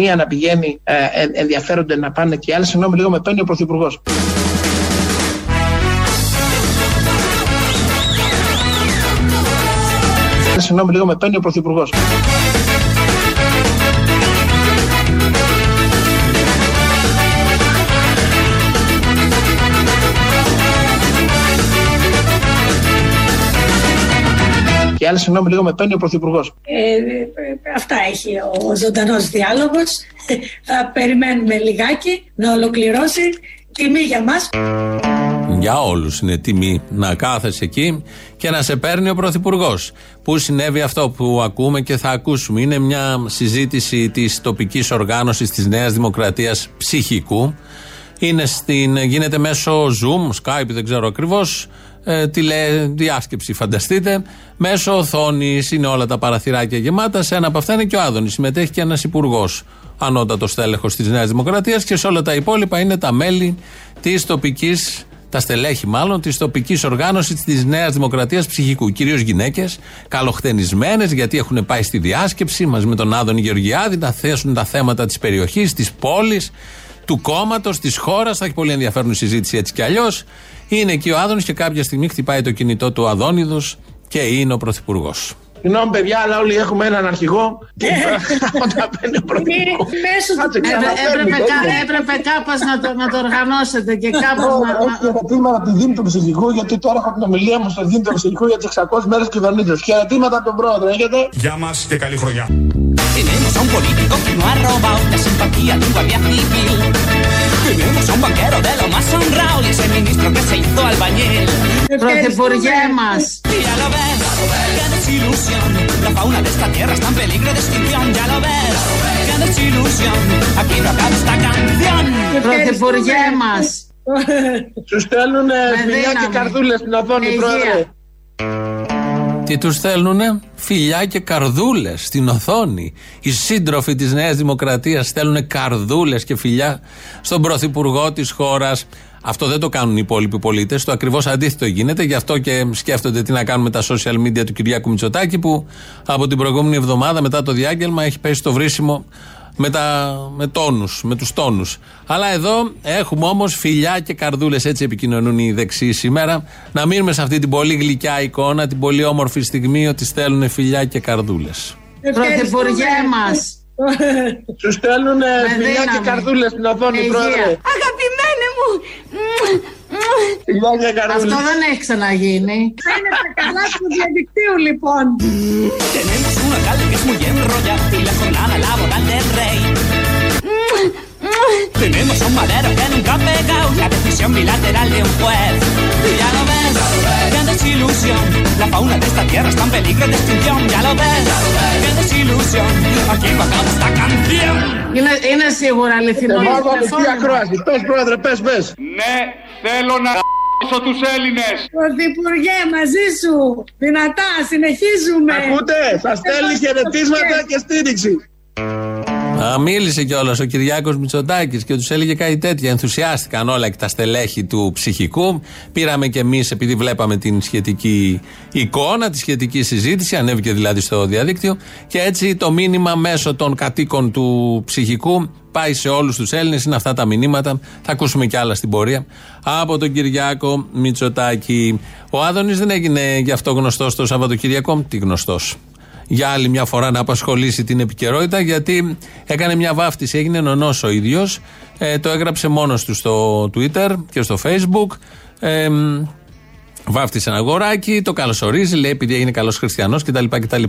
η μία να πηγαίνει, ε, ενδιαφέρονται να πάνε και οι άλλοι. Συγγνώμη, λίγο με παίρνει ο Πρωθυπουργός. Συγγνώμη, λίγο με παίρνει ο Πρωθυπουργός. Και άλλη, συγγνώμη, λίγο με παίρνει ο Πρωθυπουργός. Ε, αυτά έχει ο ζωντανός διάλογος. Θα περιμένουμε λιγάκι να ολοκληρώσει. Τιμή για μας. Για όλους είναι τιμή να κάθεσαι εκεί και να σε παίρνει ο Πρωθυπουργός. Πού συνέβη αυτό που ακούμε και θα ακούσουμε. Είναι μια συζήτηση της τοπικής οργάνωσης της Νέας Δημοκρατίας ψυχικού. Είναι στην, γίνεται μέσω Zoom, Skype, δεν ξέρω ακριβώς ε, τηλεδιάσκεψη, φανταστείτε. Μέσω οθόνης είναι όλα τα παραθυράκια γεμάτα. Σε ένα από αυτά είναι και ο Άδωνης. Συμμετέχει και ένας υπουργός, ανώτατος τέλεχο της Νέας Δημοκρατίας και σε όλα τα υπόλοιπα είναι τα μέλη της τοπικής, τα στελέχη μάλλον, της τοπικής οργάνωσης της Νέας Δημοκρατίας Ψυχικού. Κυρίως γυναίκες, καλοχτενισμένες, γιατί έχουν πάει στη διάσκεψη μαζί με τον Άδωνη Γεωργιάδη να θέσουν τα θέματα της περιοχής, της πόλης, του κόμματος, της χώρας. Θα έχει πολύ ενδιαφέρον η συζήτηση έτσι κι αλλιώς. Είναι εκεί ο Άδωνης και κάποια στιγμή χτυπάει το κινητό του Αδόνιδος και είναι ο Πρωθυπουργός. Συγγνώμη, παιδιά, αλλά όλοι έχουμε έναν αρχηγό. Και όταν παίρνει ο πρωθυπουργός. Έπρεπε κάπως να το οργανώσετε και κάπως να. Όχι χαιρετήματα από τη Δήμη του Ψυχικού, γιατί τώρα έχω την ομιλία μου στο Δήμη του Ψυχικού για τις 600 μέρες κυβερνήσεως. Χαιρετήματα από τον πρόεδρο, έχετε; Γεια μας και καλή χρονιά. Tenemos a un político que no ha robado la simpatía de un guardia civil. Tenemos a un banquero de lo más honrado y ese ministro que se hizo albañil. Roce por llamas. Ya lo ves, qué desilusión. La fauna de esta tierra está en peligro de extinción. Ya lo ves, qué desilusión. Aquí no acaba esta canción. Roce por llamas. Sustean unes miliones de càrdules, no doni prou. Τι τους στέλνουνε φιλιά και καρδούλες στην οθόνη. Οι σύντροφοι της Νέας Δημοκρατίας στέλνουν καρδούλες και φιλιά στον πρωθυπουργό της χώρας. Αυτό δεν το κάνουν οι υπόλοιποι πολίτες. Το ακριβώς αντίθετο γίνεται. Γι' αυτό και σκέφτονται τι να κάνουν με τα social media του Κυριάκου Μητσοτάκη, που από την προηγούμενη εβδομάδα μετά το διάγγελμα έχει πέσει στο βρίσιμο με, τα, με τόνους, με τους τόνους. Αλλά εδώ έχουμε όμως φιλιά και καρδούλες, έτσι επικοινωνούν οι δεξιοί σήμερα. Να μείνουμε σε αυτή την πολύ γλυκιά εικόνα, την πολύ όμορφη στιγμή ότι στέλνουν φιλιά και καρδούλες. Πρωθυπουργέ μας. Τους στέλνουν φιλιά και καρδούλες στην οθόνη, πρόεδρε. Αγαπημένε μου. Φιλιά και καρδούλε. Αυτό δεν έχει ξαναγίνει. Είναι τα καλά του διαδικτύου, λοιπόν. Tenemos un alcalde que es muy enrollado y la jornada laboral del rey. Tenemos a un madero que nunca ha pegado la decisión bilateral de un juez. Y ya lo ves, qué desilusión. La fauna de esta tierra está en peligro de extinción. Ya lo ves, qué desilusión. Aquí no acaba esta canción. Είναι, είναι σίγουρα αληθινό. Βάζω αληθή ακρόαση. Πε, πρόεδρε, πε, πε. Ναι, θέλω να γ***σω τους Έλληνες. Πρωθυπουργέ, μαζί σου. Δυνατά, συνεχίζουμε. Ακούτε, σα στέλνει χαιρετίσματα και στήριξη. Α, μίλησε κιόλας ο Κυριάκος Μητσοτάκης και τους έλεγε κάτι τέτοια. Ενθουσιάστηκαν όλα και τα στελέχη του ψυχικού. Πήραμε κι εμείς, επειδή βλέπαμε την σχετική εικόνα, τη σχετική συζήτηση, ανέβηκε δηλαδή στο διαδίκτυο. Και έτσι το μήνυμα μέσω των κατοίκων του ψυχικού πάει σε όλους τους Έλληνες. Είναι αυτά τα μηνύματα. Θα ακούσουμε κι άλλα στην πορεία. Από τον Κυριάκο Μητσοτάκη. Ο Άδωνης δεν έγινε γι' αυτό γνωστός το Σαββατοκυριακό. Τι γνωστός; Για άλλη μια φορά να απασχολήσει την επικαιρότητα γιατί έκανε μια βάφτιση, έγινε νονός ο ίδιος, ε, το έγραψε μόνος του στο Twitter και στο Facebook, ε, βάφτισε ένα αγοράκι, το καλωσορίζει, λέει επειδή έγινε καλός χριστιανός κτλ. κτλ.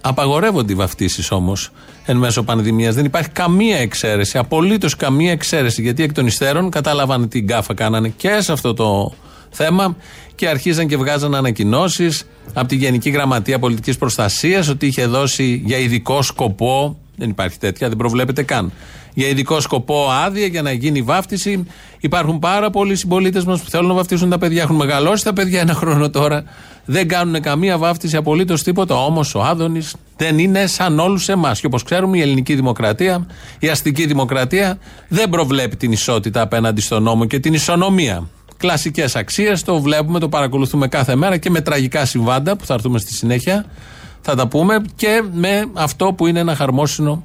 Απαγορεύονται οι βαφτίσεις όμως εν μέσω πανδημίας, δεν υπάρχει καμία εξαίρεση, απολύτως καμία εξαίρεση γιατί εκ των υστέρων κατάλαβαν την γκάφα κάνανε και σε αυτό το θέμα και αρχίζαν και βγάζαν ανακοινώσεις από τη Γενική Γραμματεία Πολιτικής Προστασίας ότι είχε δώσει για ειδικό σκοπό. Δεν υπάρχει τέτοια, δεν προβλέπεται καν. Για ειδικό σκοπό άδεια για να γίνει βάφτιση. Υπάρχουν πάρα πολλοί συμπολίτες μας που θέλουν να βαφτίσουν τα παιδιά. Έχουν μεγαλώσει τα παιδιά ένα χρόνο τώρα. Δεν κάνουν καμία βάφτιση απολύτως τίποτα. Όμως ο Άδωνης δεν είναι σαν όλους εμάς. Και όπως ξέρουμε, η ελληνική δημοκρατία, η αστική δημοκρατία δεν προβλέπει την ισότητα απέναντι στον νόμο και την ισονομία κλασικές αξίες. Το βλέπουμε, το παρακολουθούμε κάθε μέρα και με τραγικά συμβάντα που θα έρθουμε στη συνέχεια. Θα τα πούμε και με αυτό που είναι ένα χαρμόσυνο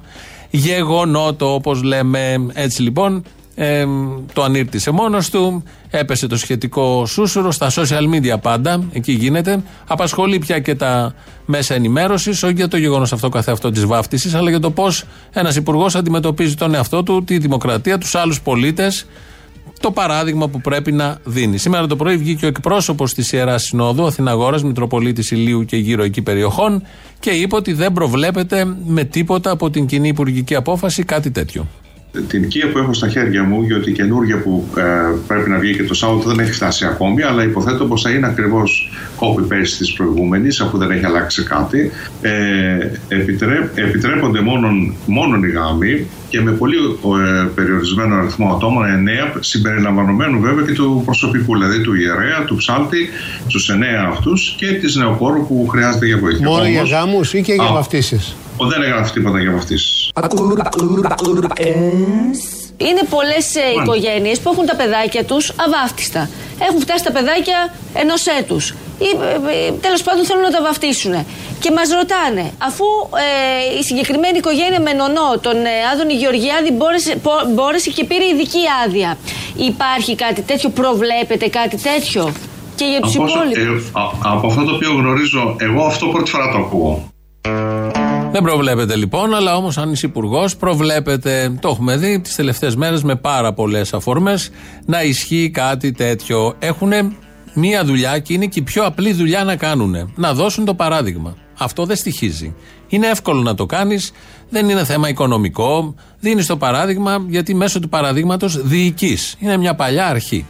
γεγονότο, όπως λέμε. Έτσι λοιπόν, ε, το ανήρτησε μόνος του. Έπεσε το σχετικό σούσουρο στα social media πάντα. Εκεί γίνεται. Απασχολεί πια και τα μέσα ενημέρωσης, όχι για το γεγονός αυτό καθεαυτό της βάφτισης, αλλά για το πώς ένας υπουργός αντιμετωπίζει τον εαυτό του, τη δημοκρατία, τους άλλους πολίτες, το παράδειγμα που πρέπει να δίνει. Σήμερα το πρωί βγήκε ο εκπρόσωπος της Ιεράς Συνόδου, Αθηναγόρας, Μητροπολίτης Ηλίου και γύρω εκεί περιοχών, και είπε ότι δεν προβλέπεται με τίποτα από την κοινή υπουργική απόφαση κάτι τέτοιο την οικία που έχω στα χέρια μου, γιατί η καινούργια που ε, πρέπει να βγει και το Σάββατο δεν έχει φτάσει ακόμη, αλλά υποθέτω πως θα είναι ακριβώς copy-paste της προηγούμενης, αφού δεν έχει αλλάξει κάτι. Ε, επιτρέπ, επιτρέπονται μόνο οι γάμοι και με πολύ ε, περιορισμένο αριθμό ατόμων, εννέα, συμπεριλαμβανομένου βέβαια και του προσωπικού, δηλαδή του ιερέα, του ψάλτη, τους εννέα αυτούς και της νεοπόρου που χρειάζεται για βοήθεια. Μόνο για γάμους ή και για βαφτίσεις; Δεν έγραφε τίποτα για βαφτίσεις. Είναι πολλές οικογένειες που έχουν τα παιδάκια τους αβάφτιστα. Έχουν φτάσει τα παιδάκια ενός έτους. Ή ε, ε, τέλος πάντων θέλουν να τα βαφτίσουν. Και μας ρωτάνε, αφού ε, η συγκεκριμένη οικογένεια με νονό, τον ε, Άδωνη Γεωργιάδη, μπόρεσε, μπόρεσε και πήρε ειδική άδεια. Υπάρχει κάτι τέτοιο, προβλέπετε κάτι τέτοιο; Και για τους υπόλοιπους. από αυτό το οποίο γνωρίζω, εγώ αυτό πρώτη φορά το ακούω. Δεν προβλέπεται λοιπόν, αλλά όμως αν είσαι υπουργός, προβλέπεται. Το έχουμε δει τις τελευταίες μέρες με πάρα πολλές αφορμές να ισχύει κάτι τέτοιο. Έχουν μία δουλειά και είναι και η πιο απλή δουλειά να κάνουν. Να δώσουν το παράδειγμα. Αυτό δεν στοιχίζει. Είναι εύκολο να το κάνεις, δεν είναι θέμα οικονομικό. Δίνεις το παράδειγμα γιατί μέσω του παραδείγματος διοικείς. Είναι μια παλιά αρχή.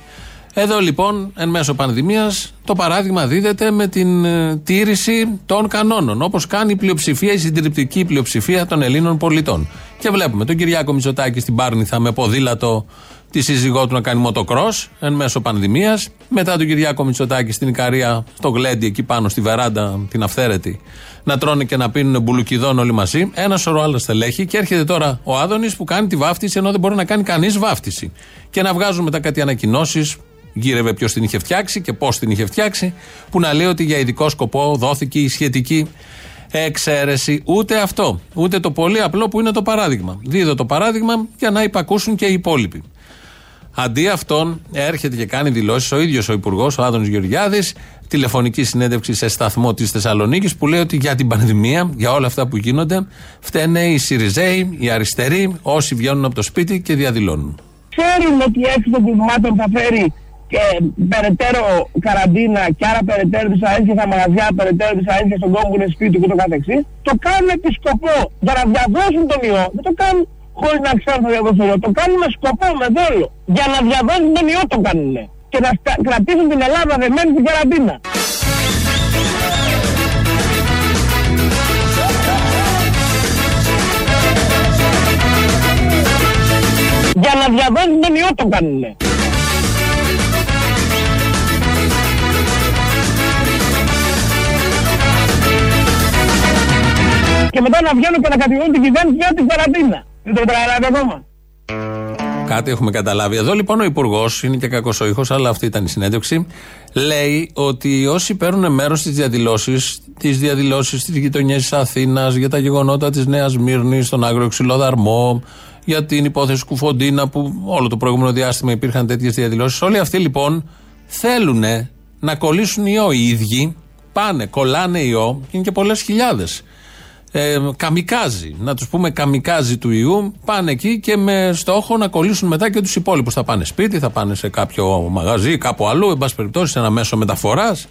Εδώ λοιπόν, εν μέσω πανδημίας, το παράδειγμα δίδεται με την ε, τήρηση των κανόνων. Όπως κάνει η πλειοψηφία, η συντριπτική πλειοψηφία των Ελλήνων πολιτών. Και βλέπουμε τον Κυριάκο Μητσοτάκη στην Πάρνηθα με ποδήλατο τη σύζυγό του να κάνει μοτοκρό εν μέσω πανδημίας. Μετά τον Κυριάκο Μητσοτάκη στην Ικαρία, στο γλέντι εκεί πάνω στη βεράντα, την αυθαίρετη, να τρώνε και να πίνουν μπουλουκιδόν όλοι μαζί. Ένα σωρό άλλα στελέχη. Και έρχεται τώρα ο Άδωνης που κάνει τη βάφτιση ενώ δεν μπορεί να κάνει κανείς βάφτιση. Και να βγάζουν μετά κάτι ανακοινώσεις γύρευε ποιος την είχε φτιάξει και πώς την είχε φτιάξει, που να λέει ότι για ειδικό σκοπό δόθηκε η σχετική εξαίρεση. Ούτε αυτό. Ούτε το πολύ απλό που είναι το παράδειγμα. Δίδω το παράδειγμα για να υπακούσουν και οι υπόλοιποι. Αντί αυτόν, έρχεται και κάνει δηλώσεις ο ίδιος ο Υπουργός, ο Άδωνο Γεωργιάδης, τηλεφωνική συνέντευξη σε σταθμό της Θεσσαλονίκης, που λέει ότι για την πανδημία, για όλα αυτά που γίνονται, φταίνε οι Σιριζέοι, οι αριστεροί, όσοι βγαίνουν από το σπίτι και διαδηλώνουν. Ξέρουν ότι η έξοδο των θα φέρει και περαιτέρω καραντίνα και άρα περαιτέρω δυσαρέσκεια στα μαγαζιά, περαιτέρω δυσαρέσκεια στον κόμμα που είναι σπίτι και το καθεξής, το κάνουν επί σκοπό για να διαδώσουν τον ιό. Δεν το κάνουν χωρίς να ξέρουν θα διαδώσουν τον ιό. Το κάνουν με σκοπό, με δόλο. Για να διαδώσουν τον ιό το κάνουν. Και να κρατήσουν την Ελλάδα δεμένη στην καραντίνα. Για να διαδώσουν τον ιό το κάνουν. και μετά να βγαίνουν και να κατηγορούν την κυβέρνηση για την καραντίνα. Δεν το καταλάβει ακόμα. Κάτι έχουμε καταλάβει. Εδώ λοιπόν ο Υπουργός, είναι και κακός ο ήχος, αλλά αυτή ήταν η συνέντευξη, λέει ότι όσοι παίρνουν μέρος στις διαδηλώσεις, τις διαδηλώσεις στις γειτονιές της Αθήνας, για τα γεγονότα της Νέας Μύρνης, στον Άγριο Ξυλοδαρμό, για την υπόθεση Κουφοντίνα, που όλο το προηγούμενο διάστημα υπήρχαν τέτοιες διαδηλώσεις. Όλοι αυτοί λοιπόν θέλουν να κολλήσουν ιό οι ίδιοι, πάνε, κολλάνε ιό, και είναι και πολλές χιλιάδες ε, καμικάζι, να τους πούμε καμικάζι του ιού, πάνε εκεί και με στόχο να κολλήσουν μετά και τους υπόλοιπους. Θα πάνε σπίτι, θα πάνε σε κάποιο μαγαζί, κάπου αλλού, εν πάση περιπτώσει, σε ένα μέσο μεταφοράς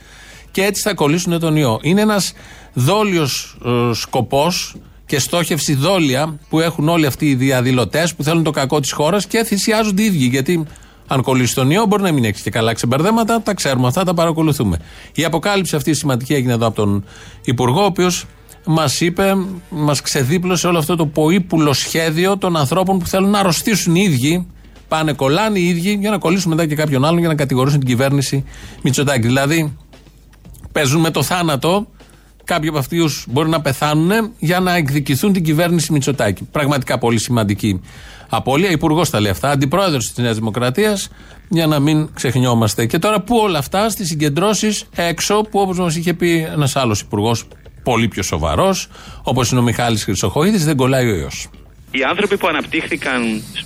και έτσι θα κολλήσουν τον ιό. Είναι ένας δόλιος ε, σκοπός και στόχευση δόλια που έχουν όλοι αυτοί οι διαδηλωτές που θέλουν το κακό της χώρας και θυσιάζονται οι ίδιοι. Γιατί αν κολλήσει τον ιό, μπορεί να μην έχεις και καλά ξεμπερδέματα, τα ξέρουμε αυτά, τα παρακολουθούμε. Η αποκάλυψη αυτή σημαντική έγινε εδώ από τον Υπουργό, ο οποίος μας είπε, μας ξεδίπλωσε όλο αυτό το ποήπουλο σχέδιο των ανθρώπων που θέλουν να αρρωστήσουν οι ίδιοι. Πάνε, κολλάνε οι ίδιοι για να κολλήσουν μετά και κάποιον άλλον για να κατηγορήσουν την κυβέρνηση Μητσοτάκη. Δηλαδή, παίζουν με το θάνατο. Κάποιοι από αυτούς μπορεί να πεθάνουν για να εκδικηθούν την κυβέρνηση Μητσοτάκη. Πραγματικά πολύ σημαντική απώλεια. Υπουργός τα λέει αυτά, αντιπρόεδρος της Νέας Δημοκρατίας, για να μην ξεχνιόμαστε. Και τώρα που όλα αυτά στις συγκεντρώσεις έξω, που όπως μας είχε πει ένας άλλος υπουργός πολύ πιο σοβαρός, όπως είναι ο Μιχάλης Χρυσοχοίδης, δεν κολλάει ο ιός. Οι άνθρωποι που αναπτύχθηκαν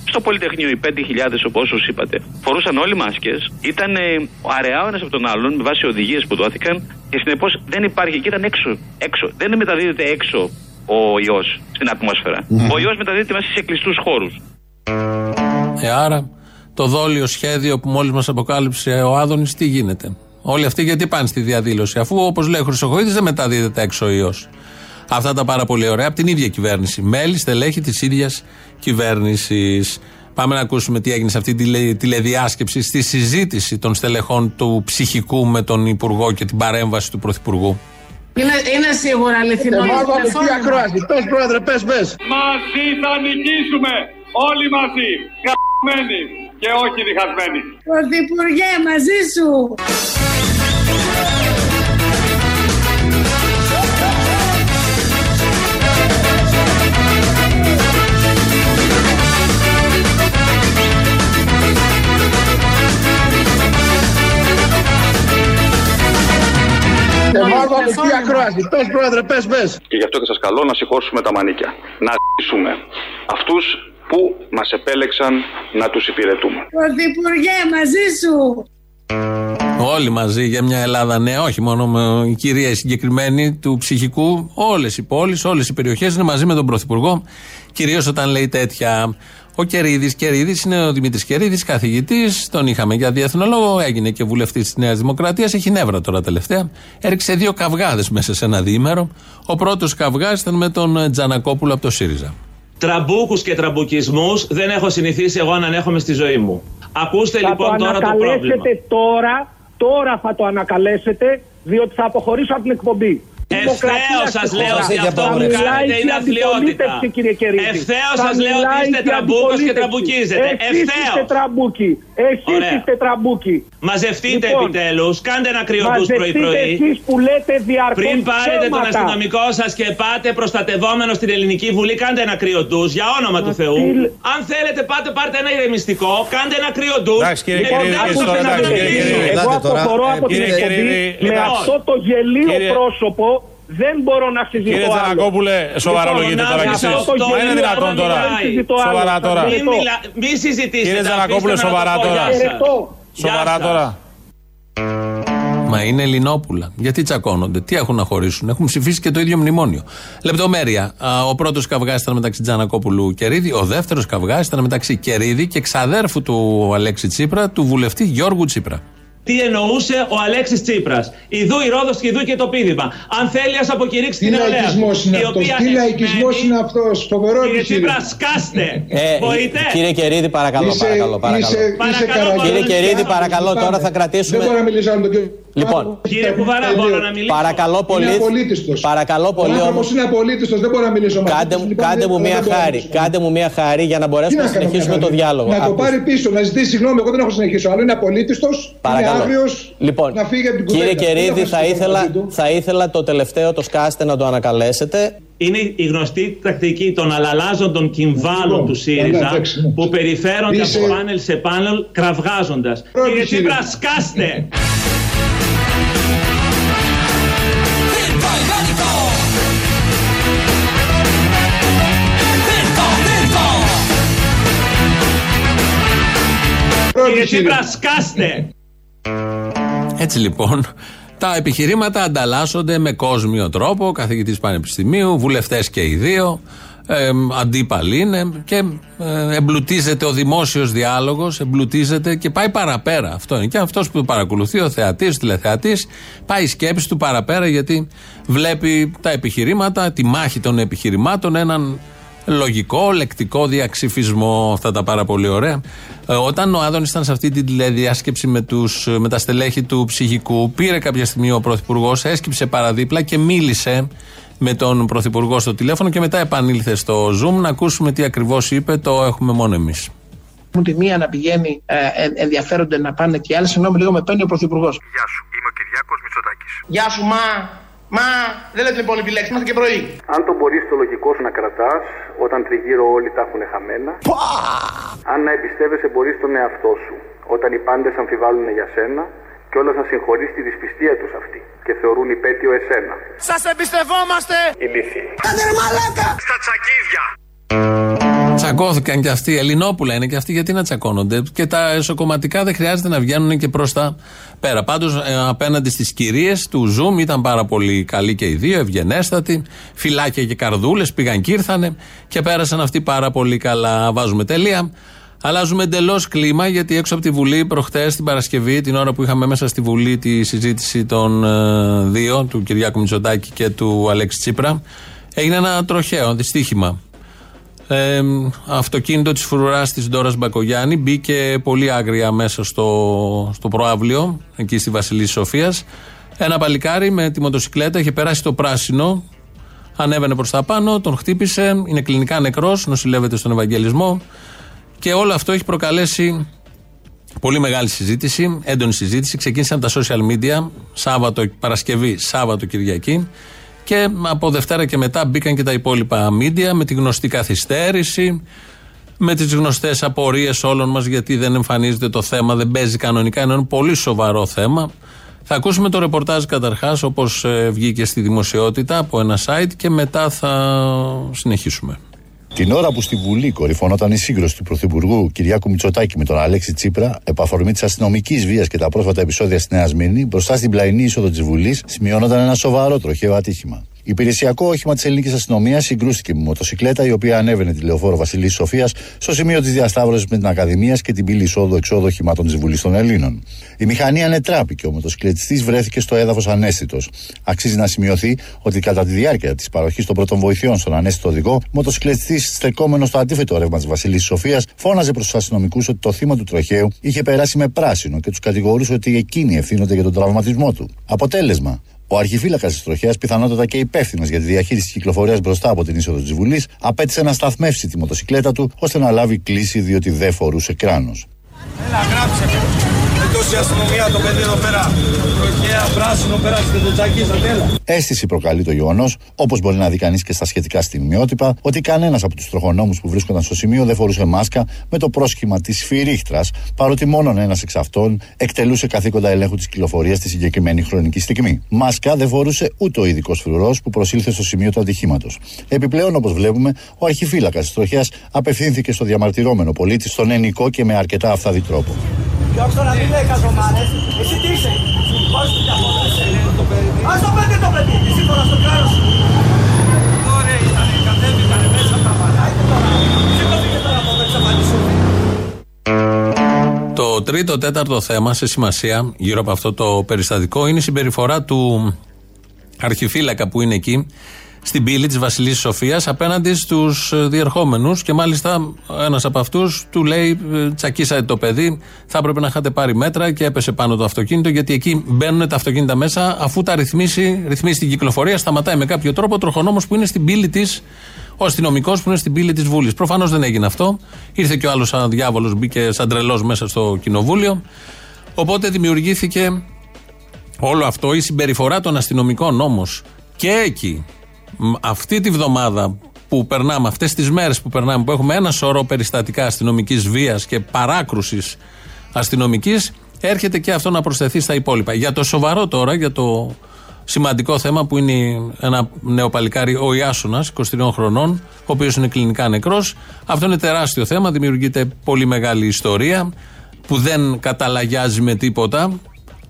στο Πολυτεχνείο, οι 5.000 όπως είπατε, φορούσαν όλοι μάσκες, ήταν ε, αραιά ο ένας από τον άλλον με βάση οδηγίες που δόθηκαν και συνεπώς δεν υπάρχει και ήταν έξω. έξω. Δεν μεταδίδεται έξω ο ιός στην ατμόσφαιρα. Ο ιός μεταδίδεται μέσα σε κλειστούς χώρους. Ε, άρα το δόλιο σχέδιο που μόλις μας αποκάλυψε ο Άδωνης, τι γίνεται; Όλοι αυτοί γιατί πάνε στη διαδήλωση, αφού όπως λέει ο Χρυσοχοίδης δεν μεταδίδεται έξω ο ιός. Αυτά τα πάρα πολύ ωραία από την ίδια κυβέρνηση. Μέλη, στελέχη της ίδιας κυβέρνησης. Πάμε να ακούσουμε τι έγινε σε αυτή τη τηλε- τηλεδιάσκεψη στη συζήτηση των στελεχών του ψυχικού με τον Υπουργό και την παρέμβαση του Πρωθυπουργού. Είναι, είναι σίγουρα αληθινό. Εμάς το βάλε τι τηλεφώνημα. ακρόαση. Πες πρόεδρε, πες, πες. Μαζί θα νικήσουμε. Όλοι μαζί. Γαμμένοι και όχι διχασμένοι. Πρωθυπουργέ, μαζί σου. Εμάς βάλε τι ακρόαση. Πες πρόεδρε, πες, πες. Και γι' αυτό και σας καλώ να σηκώσουμε τα μανίκια. Να ζήσουμε αυτούς που μας επέλεξαν να τους υπηρετούμε. Πρωθυπουργέ, μαζί σου. Όλοι μαζί για μια Ελλάδα νέα, όχι μόνο με η κυρία η συγκεκριμένη του ψυχικού. Όλες οι πόλεις, όλες οι περιοχές είναι μαζί με τον Πρωθυπουργό. Κυρίως όταν λέει τέτοια. Ο Κερίδης, Κερίδης είναι ο Δημήτρης Κερίδης, καθηγητής. Τον είχαμε για διεθνολόγο, έγινε και βουλευτής της Νέας Δημοκρατίας. Έχει νεύρα τώρα τελευταία. Έριξε δύο καυγάδες μέσα σε ένα διήμερο. Ο πρώτος καυγάς ήταν με τον Τζανακόπουλο από το ΣΥΡΙΖΑ. Τραμπούκους και τραμπουκισμούς δεν έχω συνηθίσει εγώ να ανέχομαι στη ζωή μου. Ακούστε Θα λοιπόν το τώρα το πρόβλημα. ανακαλέσετε τώρα, τώρα θα το ανακαλέσετε, διότι θα αποχωρήσω από την εκπομπή. Ευθέως σας λέω ότι αυτό που μιλάει κάνετε και είναι η αθλειότητα. αντιπολίτευση, κύριε Κερίδη. Ευθέως Θα σα λέω ότι μιλάει είστε και η τραμπούκος και αντιπολίτευση. τραμπουκίζετε. Εσείς Ευθέως. είστε τραμπούκι. Εσείς Ωραία. είστε τραμπούκι. Μαζευτείτε Λοιπόν, επιτέλους, κάντε ένα κρυωτού Μαζευτείτε πρωί-πρωί. εσείς που λέτε διαρκώς Πριν πάρετε τον ψέματα. αστυνομικό σας και πάτε προστατευόμενο στην Ελληνική Βουλή, κάντε ένα κρύο ντουζ για όνομα του Θεού. τι- Αν θέλετε, πάτε πάρτε ένα ηρεμιστικό, κάντε ένα κρύο ντουζ. Εντάξει, κύριε και Κερίδη, επιτέλους και τώρα, να εντάξει, κύριε μιλήσω. Κερίδη. Εγώ Ελάτε τώρα. αποχωρώ Ε, από την κύριε εκπομπή Κερίδη, με λοιπόν, αυτό το γελίο κύριε- πρόσωπο δεν μπορώ να συζητώ Κύριε άλλο. Τζανακόπουλε, σοβαρολογείτε Λοιπόν, τώρα κι να εσείς. αυτό το Μα είναι γελίο δυνατόν άλλο τώρα. μιλάει. Συζητώ άλλο. Σοβαρά Σας τώρα. Μην, χαιρετώ. μιλα... Μην συζητήσετε. Κύριε αφήστε Τζανακόπουλε, με να το σοβαρά πω. τώρα. Γεια σας. Χαιρετώ. Σοβαρά Γεια τώρα. Μα είναι Ελληνόπουλα. Γιατί τσακώνονται, τι έχουν να χωρίσουν; Έχουν ψηφίσει και το ίδιο μνημόνιο. Λεπτομέρεια. Α, Ο πρώτος καυγάς ήταν μεταξύ Τζανακόπουλου Κερίδη. Ο δεύτερος καυγάς ήταν μεταξύ Κερίδη και ξαδέρφου του Αλέξη Τσίπρα, του βουλευτή Γιώργου Τσίπρα. Τι εννοούσε ο Αλέξης Τσίπρας. Ιδού η Ρόδος και ιδού και το πείδημα. Αν θέλει ας αποκηρύξει την νεολαία. λαϊκισμός είναι η αυτός, οποία τι λαϊκισμός σημαίνει- είναι αυτός, φοβερό Κύριε επιχείρημα. Τσίπρα, σκάστε. Ε, Μπορείτε. Κύριε Κερίδη, παρακαλώ, Είσαι- παρακαλώ, παρακαλώ. είσαι- είσαι Παρακαλώ, καραγκιόζης. Κύριε Κερίδη, Λυπάμαι. παρακαλώ, τώρα θα κρατήσουμε- Δεν μπορώ να μιλήσω με τον κύριο. Λοιπόν, Κύριε Κουβαρά, μπορώ να μιλήσω; Παρακαλώ πολύ. Είναι απολύτιστος. Παρακαλώ Ο πολύ άνθρωπος όμως. είναι απολύτιστος, δεν μπορώ να μιλήσω μαζί Κάντε, του. μου- Λοιπόν, κάντε δεν- μου δεν μία μπορώ να χάρη. μιλήσω. Κάντε μου μία χάρη για να Τι μπορέσουμε να να κάνω συνεχίσουμε μια το χάρη. διάλογο. Να το Ακούστε. πάρει πίσω, να ζητήσει συγγνώμη. Εγώ δεν έχω συνεχίσει. Ο άλλο είναι απολύτιστος. Είναι Παρακαλώ. άγριος Λοιπόν, να φύγει από την κουβέντα. κύριε Δεν Κερίδη, έχω θα συμφωνήσει ήθελα, μαζί του. θα ήθελα το τελευταίο το σκάστε να το ανακαλέσετε. Είναι η γνωστή τακτική των αλλαλάζοντων κυμβάλων Λοιπόν, του καλά, ΣΥΡΙΖΑ εντάξει, ναι. που περιφέρονται Είσαι- από πάνελ σε πάνελ κραυγάζοντας. Πρώτη Κύριε Τσίπρα, ΣΥΡΙΖΑ. σκάστε. Κύριε ΣΥΡΙΖΑ. Τσίπρα, σκάστε. Έτσι λοιπόν, τα επιχειρήματα ανταλλάσσονται με κόσμιο τρόπο. Καθηγητής Πανεπιστημίου, βουλευτές και οι δύο. Ε, αντίπαλοι είναι και ε, εμπλουτίζεται ο δημόσιος διάλογος, εμπλουτίζεται και πάει παραπέρα. Αυτό είναι. Και αυτός που παρακολουθεί, ο θεατής, ο τηλεθεατής, πάει η σκέψη του παραπέρα γιατί βλέπει τα επιχειρήματα, τη μάχη των επιχειρημάτων, έναν λογικό, λεκτικό διαξυφισμό, αυτά τα πάρα πολύ ωραία. Ε, όταν ο Άδωνης ήταν σε αυτή τη τηλεδιάσκεψη με, τους, με τα στελέχη του ψυχικού, πήρε κάποια στιγμή ο Πρωθυπουργός, έσκυψε παραδίπλα και μίλησε με τον Πρωθυπουργό στο τηλέφωνο και μετά επανήλθε στο Zoom να ακούσουμε τι ακριβώς είπε. Το έχουμε μόνο εμείς. Μου τη μία να πηγαίνει, ε, ε, ενδιαφέρονται να πάνε και οι άλλοι. Συγγνώμη, λίγο με παίρνει ο Πρωθυπουργό. Γεια σου, είμαι ο Κυριάκος Μητσοτάκης. Γεια σου, μα. Μα, δεν λέτε λοιπόν επιλέξεις, είμαστε και πρωί. Αν το μπορείς το λογικό σου να κρατάς, όταν τριγύρω όλοι τα έχουν χαμένα. Αν να εμπιστεύεσαι μπορείς τον εαυτό σου, όταν οι πάντες αμφιβάλλουν για σένα και όλος να συγχωρείς τη δυσπιστία τους αυτή και θεωρούν υπέτειο εσένα. Σας εμπιστευόμαστε. Ηλίθιοι. Κάντε ρε μαλάκα. Στα τσακίδια. Τσακώθηκαν και αυτοί. Ελληνόπουλα είναι και αυτοί, γιατί να τσακώνονται; Και τα εσωκομματικά δεν χρειάζεται να βγαίνουν και προς τα πέρα. Πάντως, απέναντι στις κυρίες του Zoom ήταν πάρα πολύ καλοί και οι δύο, ευγενέστατοι. Φυλάκια και καρδούλες πήγαν και ήρθανε και πέρασαν αυτοί πάρα πολύ καλά. Βάζουμε τελεία. Αλλάζουμε εντελώς κλίμα γιατί έξω από τη Βουλή, προχτές την Παρασκευή, την ώρα που είχαμε μέσα στη Βουλή τη συζήτηση των ε, δύο, του Κυριάκου Μητσοτάκη και του Αλέξη Τσίπρα, έγινε ένα τροχαίο δυστύχημα. Ε, αυτοκίνητο της φρουράς της Ντόρας Μπακογιάννη μπήκε πολύ άγρια μέσα στο, στο προάβλιο, εκεί στη Βασιλής Σοφίας. Ένα παλικάρι με τη μοτοσυκλέτα είχε περάσει το πράσινο, ανέβαινε προς τα πάνω, τον χτύπησε, είναι κλινικά νεκρός, νοσηλεύεται στον Ευαγγελισμό. Και όλο αυτό έχει προκαλέσει πολύ μεγάλη συζήτηση, έντονη συζήτηση. Ξεκίνησαν τα social media, Σάββατο, Παρασκευή, Σάββατο, Κυριακή. Και από Δευτέρα και μετά μπήκαν και τα υπόλοιπα media με τη γνωστή καθυστέρηση, με τις γνωστές απορίες όλων μας γιατί δεν εμφανίζεται το θέμα, δεν παίζει κανονικά. Είναι ένα πολύ σοβαρό θέμα. Θα ακούσουμε το ρεπορτάζ καταρχάς, όπως βγήκε στη δημοσιότητα από ένα site και μετά θα συνεχίσουμε. Την ώρα που στη Βουλή κορυφωνόταν η σύγκρουση του Πρωθυπουργού Κυριάκου Μητσοτάκη με τον Αλέξη Τσίπρα, επαφορμή της αστυνομικής βίας και τα πρόσφατα επεισόδια στη Νέα Σμύρνη, μπροστά στην πλαϊνή είσοδο της Βουλής, σημειώνονταν ένα σοβαρό τροχαίο ατύχημα. Υπηρεσιακό όχημα της ελληνικής αστυνομίας συγκρούστηκε με μοτοσυκλέτα η οποία ανέβαινε τη λεωφόρο Βασιλής Σοφίας στο σημείο της διασταύρωσης με την Ακαδημίας και την πύλη εισόδου-εξόδου οχημάτων της Βουλής των Ελλήνων. Η μηχανή ανετράπη και ο μοτοσυκλετιστή βρέθηκε στο έδαφος ανέστητος. Αξίζει να σημειωθεί ότι κατά τη διάρκεια της παροχής των πρώτων βοηθειών στον ανέστητο οδηγό, μοτοσυκλετιστή στεκόμενος στο αντίθετο ρεύμα της Βασιλής Σοφίας φώναζε προς τους αστυνομικούς ότι το θύμα του τροχαίου είχε περάσει με πράσινο και τους κατηγορούσε ότι εκείνοι ευθύνονται για τον τραυματισμό του. Αποτέλεσμα, ο αρχιφύλακας της τροχέας, πιθανότατα και υπεύθυνος για τη διαχείριση της κυκλοφορίας μπροστά από την είσοδο της Βουλής, απέτησε να σταθμεύσει τη μοτοσυκλέτα του ώστε να λάβει κλίση διότι δεν φορούσε κράνος. Έλα, γράψε με. τόση αστυνομία το παιδί εδώ πέρα. Τροχέα, πράσινο, πέρασε το τσακί στα τέλα. Αίσθηση προκαλεί το γεγονός, όπως μπορεί να δει κανείς και στα σχετικά στιγμιότυπα, ότι κανένας από τους τροχονόμους που βρίσκονταν στο σημείο δεν φορούσε μάσκα με το πρόσχημα της φυρίχτρας, παρότι μόνο ένας εξ αυτών εκτελούσε καθήκοντα ελέγχου της κυκλοφορίας στη συγκεκριμένη χρονική στιγμή. Μάσκα δεν φορούσε ούτε ο ειδικός φρουρός που προσήλθε στο σημείο του ατυχήματος. Επιπλέον, όπως βλέπουμε, ο αρχιφύλακας της τροχέα απευθύνθηκε στο διαμαρτυρόμενο πολίτη στον ενικό και με αρκετά αυθαδή τρόπο. Διώξτε να μην λέει καζομάρες. Εσύ τι είσαι; Πάρεις το διάφορα. Ας το παιδί το παιδί. Εσύ τώρα στο κράνος. Ωραία ήταν. Κατέβηκαν μέσα τα μαλάκια τώρα. Εσύ το πήγε τώρα από εδώ εξαφανισούν. Το τρίτο, τέταρτο θέμα σε σημασία γύρω από αυτό το περιστατικό είναι η συμπεριφορά του αρχιφύλακα που είναι εκεί στην πύλη της Βασιλή Σοφίας απέναντι στους διερχόμενους. Και μάλιστα ένας από αυτούς του λέει: Τσακίσατε το παιδί, θα έπρεπε να είχατε πάρει μέτρα και έπεσε πάνω το αυτοκίνητο. Γιατί εκεί μπαίνουν τα αυτοκίνητα μέσα, αφού τα ρυθμίσει, ρυθμίσει την κυκλοφορία, σταματάει με κάποιο τρόπο ο τροχονόμος που είναι στην πύλη της, ο αστυνομικός που είναι στην πύλη της Βούλης. Προφανώς δεν έγινε αυτό. Ήρθε και ο άλλος σαν διάβολος, μπήκε σαν τρελός μέσα στο κοινοβούλιο. Οπότε δημιουργήθηκε όλο αυτό, η συμπεριφορά των αστυνομικών όμως και εκεί αυτή τη βδομάδα που περνάμε, αυτές τις μέρες που περνάμε, που έχουμε ένα σωρό περιστατικά αστυνομικής βίας και παράκρουσης αστυνομικής, έρχεται και αυτό να προσθεθεί στα υπόλοιπα. Για το σοβαρό τώρα, για το σημαντικό θέμα που είναι ένα νέο παλικάρι, ο Ιάσονας, 23 χρονών, ο οποίος είναι κλινικά νεκρός. Αυτό είναι τεράστιο θέμα, δημιουργείται πολύ μεγάλη ιστορία που δεν καταλαγιάζει με τίποτα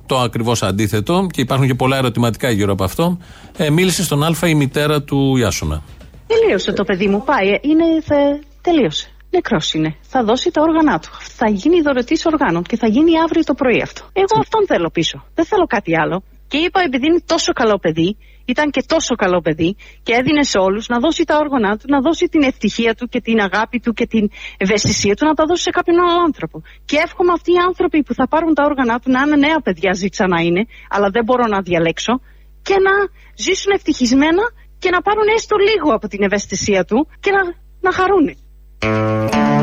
το ακριβώς αντίθετο και υπάρχουν και πολλά ερωτηματικά γύρω από αυτό. Ε, μίλησε στον Α η μητέρα του Ιάσονα. Τελείωσε το παιδί μου, πάει. Είναι, θα... τελείωσε. Νεκρός είναι. Θα δώσει τα όργανα του. Θα γίνει δωρετής οργάνων και θα γίνει αύριο το πρωί αυτό. Εγώ αυτόν θέλω πίσω. Δεν θέλω κάτι άλλο. Και είπα, επειδή είναι τόσο καλό παιδί, ήταν και τόσο καλό παιδί και έδινε σε όλους να δώσει τα όργανα του, να δώσει την ευτυχία του και την αγάπη του και την ευαισθησία του να τα δώσει σε κάποιον άλλο άνθρωπο. Και εύχομαι αυτοί οι άνθρωποι που θα πάρουν τα όργανα του να είναι νέα παιδιά, ζήτησα να είναι, αλλά δεν μπορώ να διαλέξω, και να ζήσουν ευτυχισμένα και να πάρουν έστω λίγο από την ευαισθησία του και να, να χαρούν.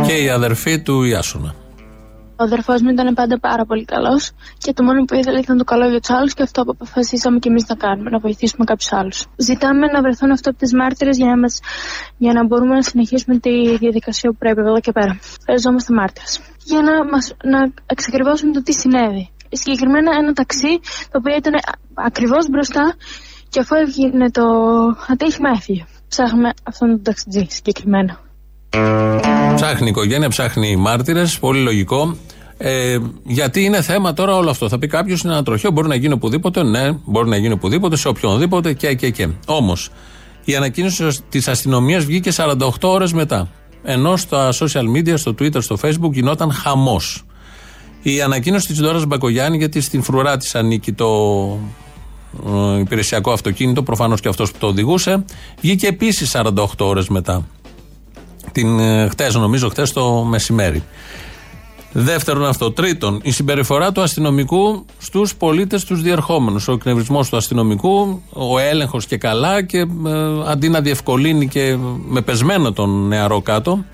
Και η αδερφή του Ιάσονα. Ο αδερφός μου ήταν πάντα πάρα πολύ καλός και το μόνο που ήθελε ήταν το καλό για τους άλλους και αυτό που αποφασίσαμε και εμείς να κάνουμε, να βοηθήσουμε κάποιους άλλους. Ζητάμε να βρεθούν αυτό από τις μάρτυρες για, να μας, για να μπορούμε να συνεχίσουμε τη διαδικασία που πρέπει από εδώ και πέρα. Χρειαζόμαστε μάρτυρες. Για να, μας, να εξακριβώσουμε το τι συνέβη. Συγκεκριμένα ένα ταξί το οποίο ήταν ακριβώς μπροστά και αφού έβγαινε το ατύχημα έφυγε. Ψάχνουμε αυτόν τον ταξιτζή συγκεκριμένα. Ψάχνει η οικογένεια, ψάχνει μάρτυρες. Πολύ λογικό. Ε, γιατί είναι θέμα τώρα όλο αυτό. Θα πει κάποιος είναι ένα τροχαίο, μπορεί να γίνει οπουδήποτε. Ναι, μπορεί να γίνει οπουδήποτε, σε οποιονδήποτε και και και. Όμως, η ανακοίνωση της αστυνομίας βγήκε 48 ώρες μετά. Ενώ στα social media, στο Twitter, στο Facebook γινόταν χαμός. Η ανακοίνωση της Δώρα Μπακογιάννη, γιατί στην φρουρά της ανήκει το ε, υπηρεσιακό αυτοκίνητο, προφανώς και αυτός που το οδηγούσε, βγήκε επίσης 48 ώρες μετά. Την ε, χτες, νομίζω, χτες το μεσημέρι. Δεύτερον αυτό. Τρίτον, η συμπεριφορά του αστυνομικού στους πολίτες, τους διερχόμενους. Ο εκνευρισμός του αστυνομικού, ο έλεγχος και καλά και ε, αντί να διευκολύνει και με πεσμένο τον νεαρό κάτω,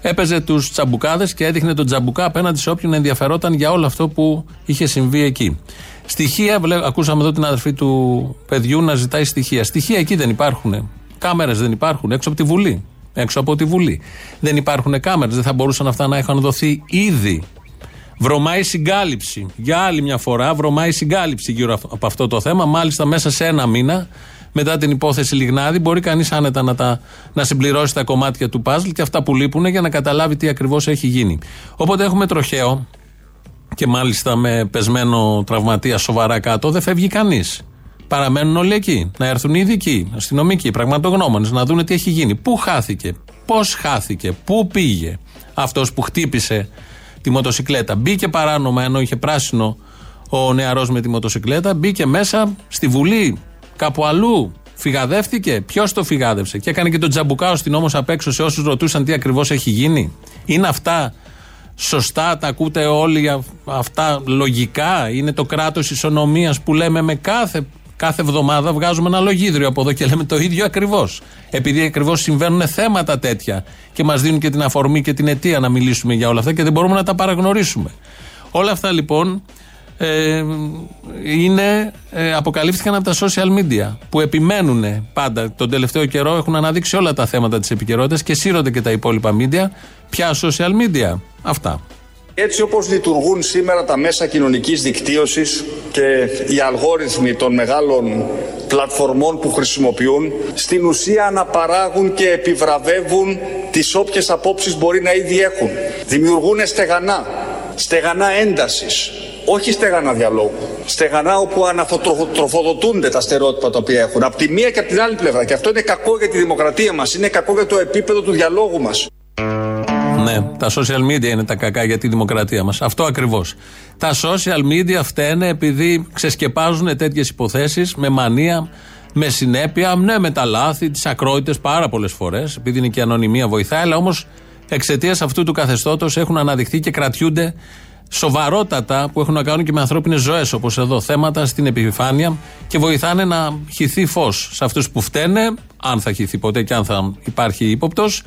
έπαιζε τους τσαμπουκάδες και έδειχνε τον τσαμπουκά απέναντι σε όποιον ενδιαφερόταν για όλο αυτό που είχε συμβεί εκεί. Στοιχεία, βλέ, ακούσαμε εδώ την αδερφή του παιδιού να ζητάει στοιχεία. Στοιχεία εκεί δεν υπάρχουν. Κάμερες δεν υπάρχουν έξω από τη Βουλή. Έξω από τη Βουλή. Δεν υπάρχουν κάμερες. Δεν θα μπορούσαν αυτά να είχαν δοθεί ήδη. Βρωμάει συγκάλυψη. Για άλλη μια φορά, βρωμάει συγκάλυψη γύρω από αυτό το θέμα. Μάλιστα, μέσα σε ένα μήνα, μετά την υπόθεση Λιγνάδη, μπορεί κανείς άνετα να, τα, να συμπληρώσει τα κομμάτια του παζλ και αυτά που λείπουν για να καταλάβει τι ακριβώς έχει γίνει. Οπότε έχουμε τροχαίο και μάλιστα με πεσμένο τραυματία σοβαρά κάτω, δεν φεύγει κανείς. Παραμένουν όλοι εκεί. Να έρθουν οι ειδικοί, αστυνομικοί, πραγματογνώμονες, να δουν τι έχει γίνει. Πού χάθηκε, πώς χάθηκε, πού πήγε αυτός που χτύπησε τη μοτοσυκλέτα. Μπήκε παράνομα ενώ είχε πράσινο ο νεαρός με τη μοτοσυκλέτα, μπήκε μέσα στη Βουλή, κάπου αλλού. Φυγαδεύτηκε. Ποιος το φυγάδευσε; Και έκανε και τον τζαμπουκάο στην όμως απ' έξω σε όσους ρωτούσαν τι ακριβώς έχει γίνει. Είναι αυτά σωστά, τα ακούτε όλοι αυτά λογικά; Είναι το κράτος ισονομίας που λέμε με κάθε Κάθε εβδομάδα βγάζουμε ένα λογίδριο από εδώ και λέμε το ίδιο ακριβώς. Επειδή ακριβώς συμβαίνουν θέματα τέτοια και μας δίνουν και την αφορμή και την αιτία να μιλήσουμε για όλα αυτά και δεν μπορούμε να τα παραγνωρίσουμε. Όλα αυτά λοιπόν ε, είναι, ε, αποκαλύφθηκαν από τα social media που επιμένουν πάντα τον τελευταίο καιρό έχουν αναδείξει όλα τα θέματα της επικαιρότητας και σύρονται και τα υπόλοιπα media. Ποια social media, αυτά. Έτσι όπως λειτουργούν σήμερα τα μέσα κοινωνικής δικτύωσης και οι αλγόριθμοι των μεγάλων πλατφορμών που χρησιμοποιούν, στην ουσία αναπαράγουν και επιβραβεύουν τις όποιες απόψεις μπορεί να ήδη έχουν. Δημιουργούν στεγανά, στεγανά έντασης, όχι στεγανά διαλόγου. Στεγανά όπου αναθοτροφοδοτούνται τα στερεότυπα τα οποία έχουν. Από τη μία και από την άλλη πλευρά. Και αυτό είναι κακό για τη δημοκρατία μας, είναι κακό για το επίπεδο του διαλόγου μας. Ναι, τα social media είναι τα κακά για τη δημοκρατία μας. Αυτό ακριβώς. Τα social media φταίνε επειδή ξεσκεπάζουν τέτοιες υποθέσεις με μανία, με συνέπεια, ναι, με τα λάθη, τις ακρότητες πάρα πολλές φορές, επειδή είναι και η ανωνυμία βοηθάει, αλλά όμως εξαιτίας αυτού του καθεστώτος έχουν αναδειχθεί και κρατιούνται σοβαρότατα που έχουν να κάνουν και με ανθρώπινες ζωές, όπως εδώ, θέματα στην επιφάνεια και βοηθάνε να χυθεί φως σε αυτούς που φταίνε, αν θα χυθεί ποτέ και αν θα υπάρχει ύποπτος,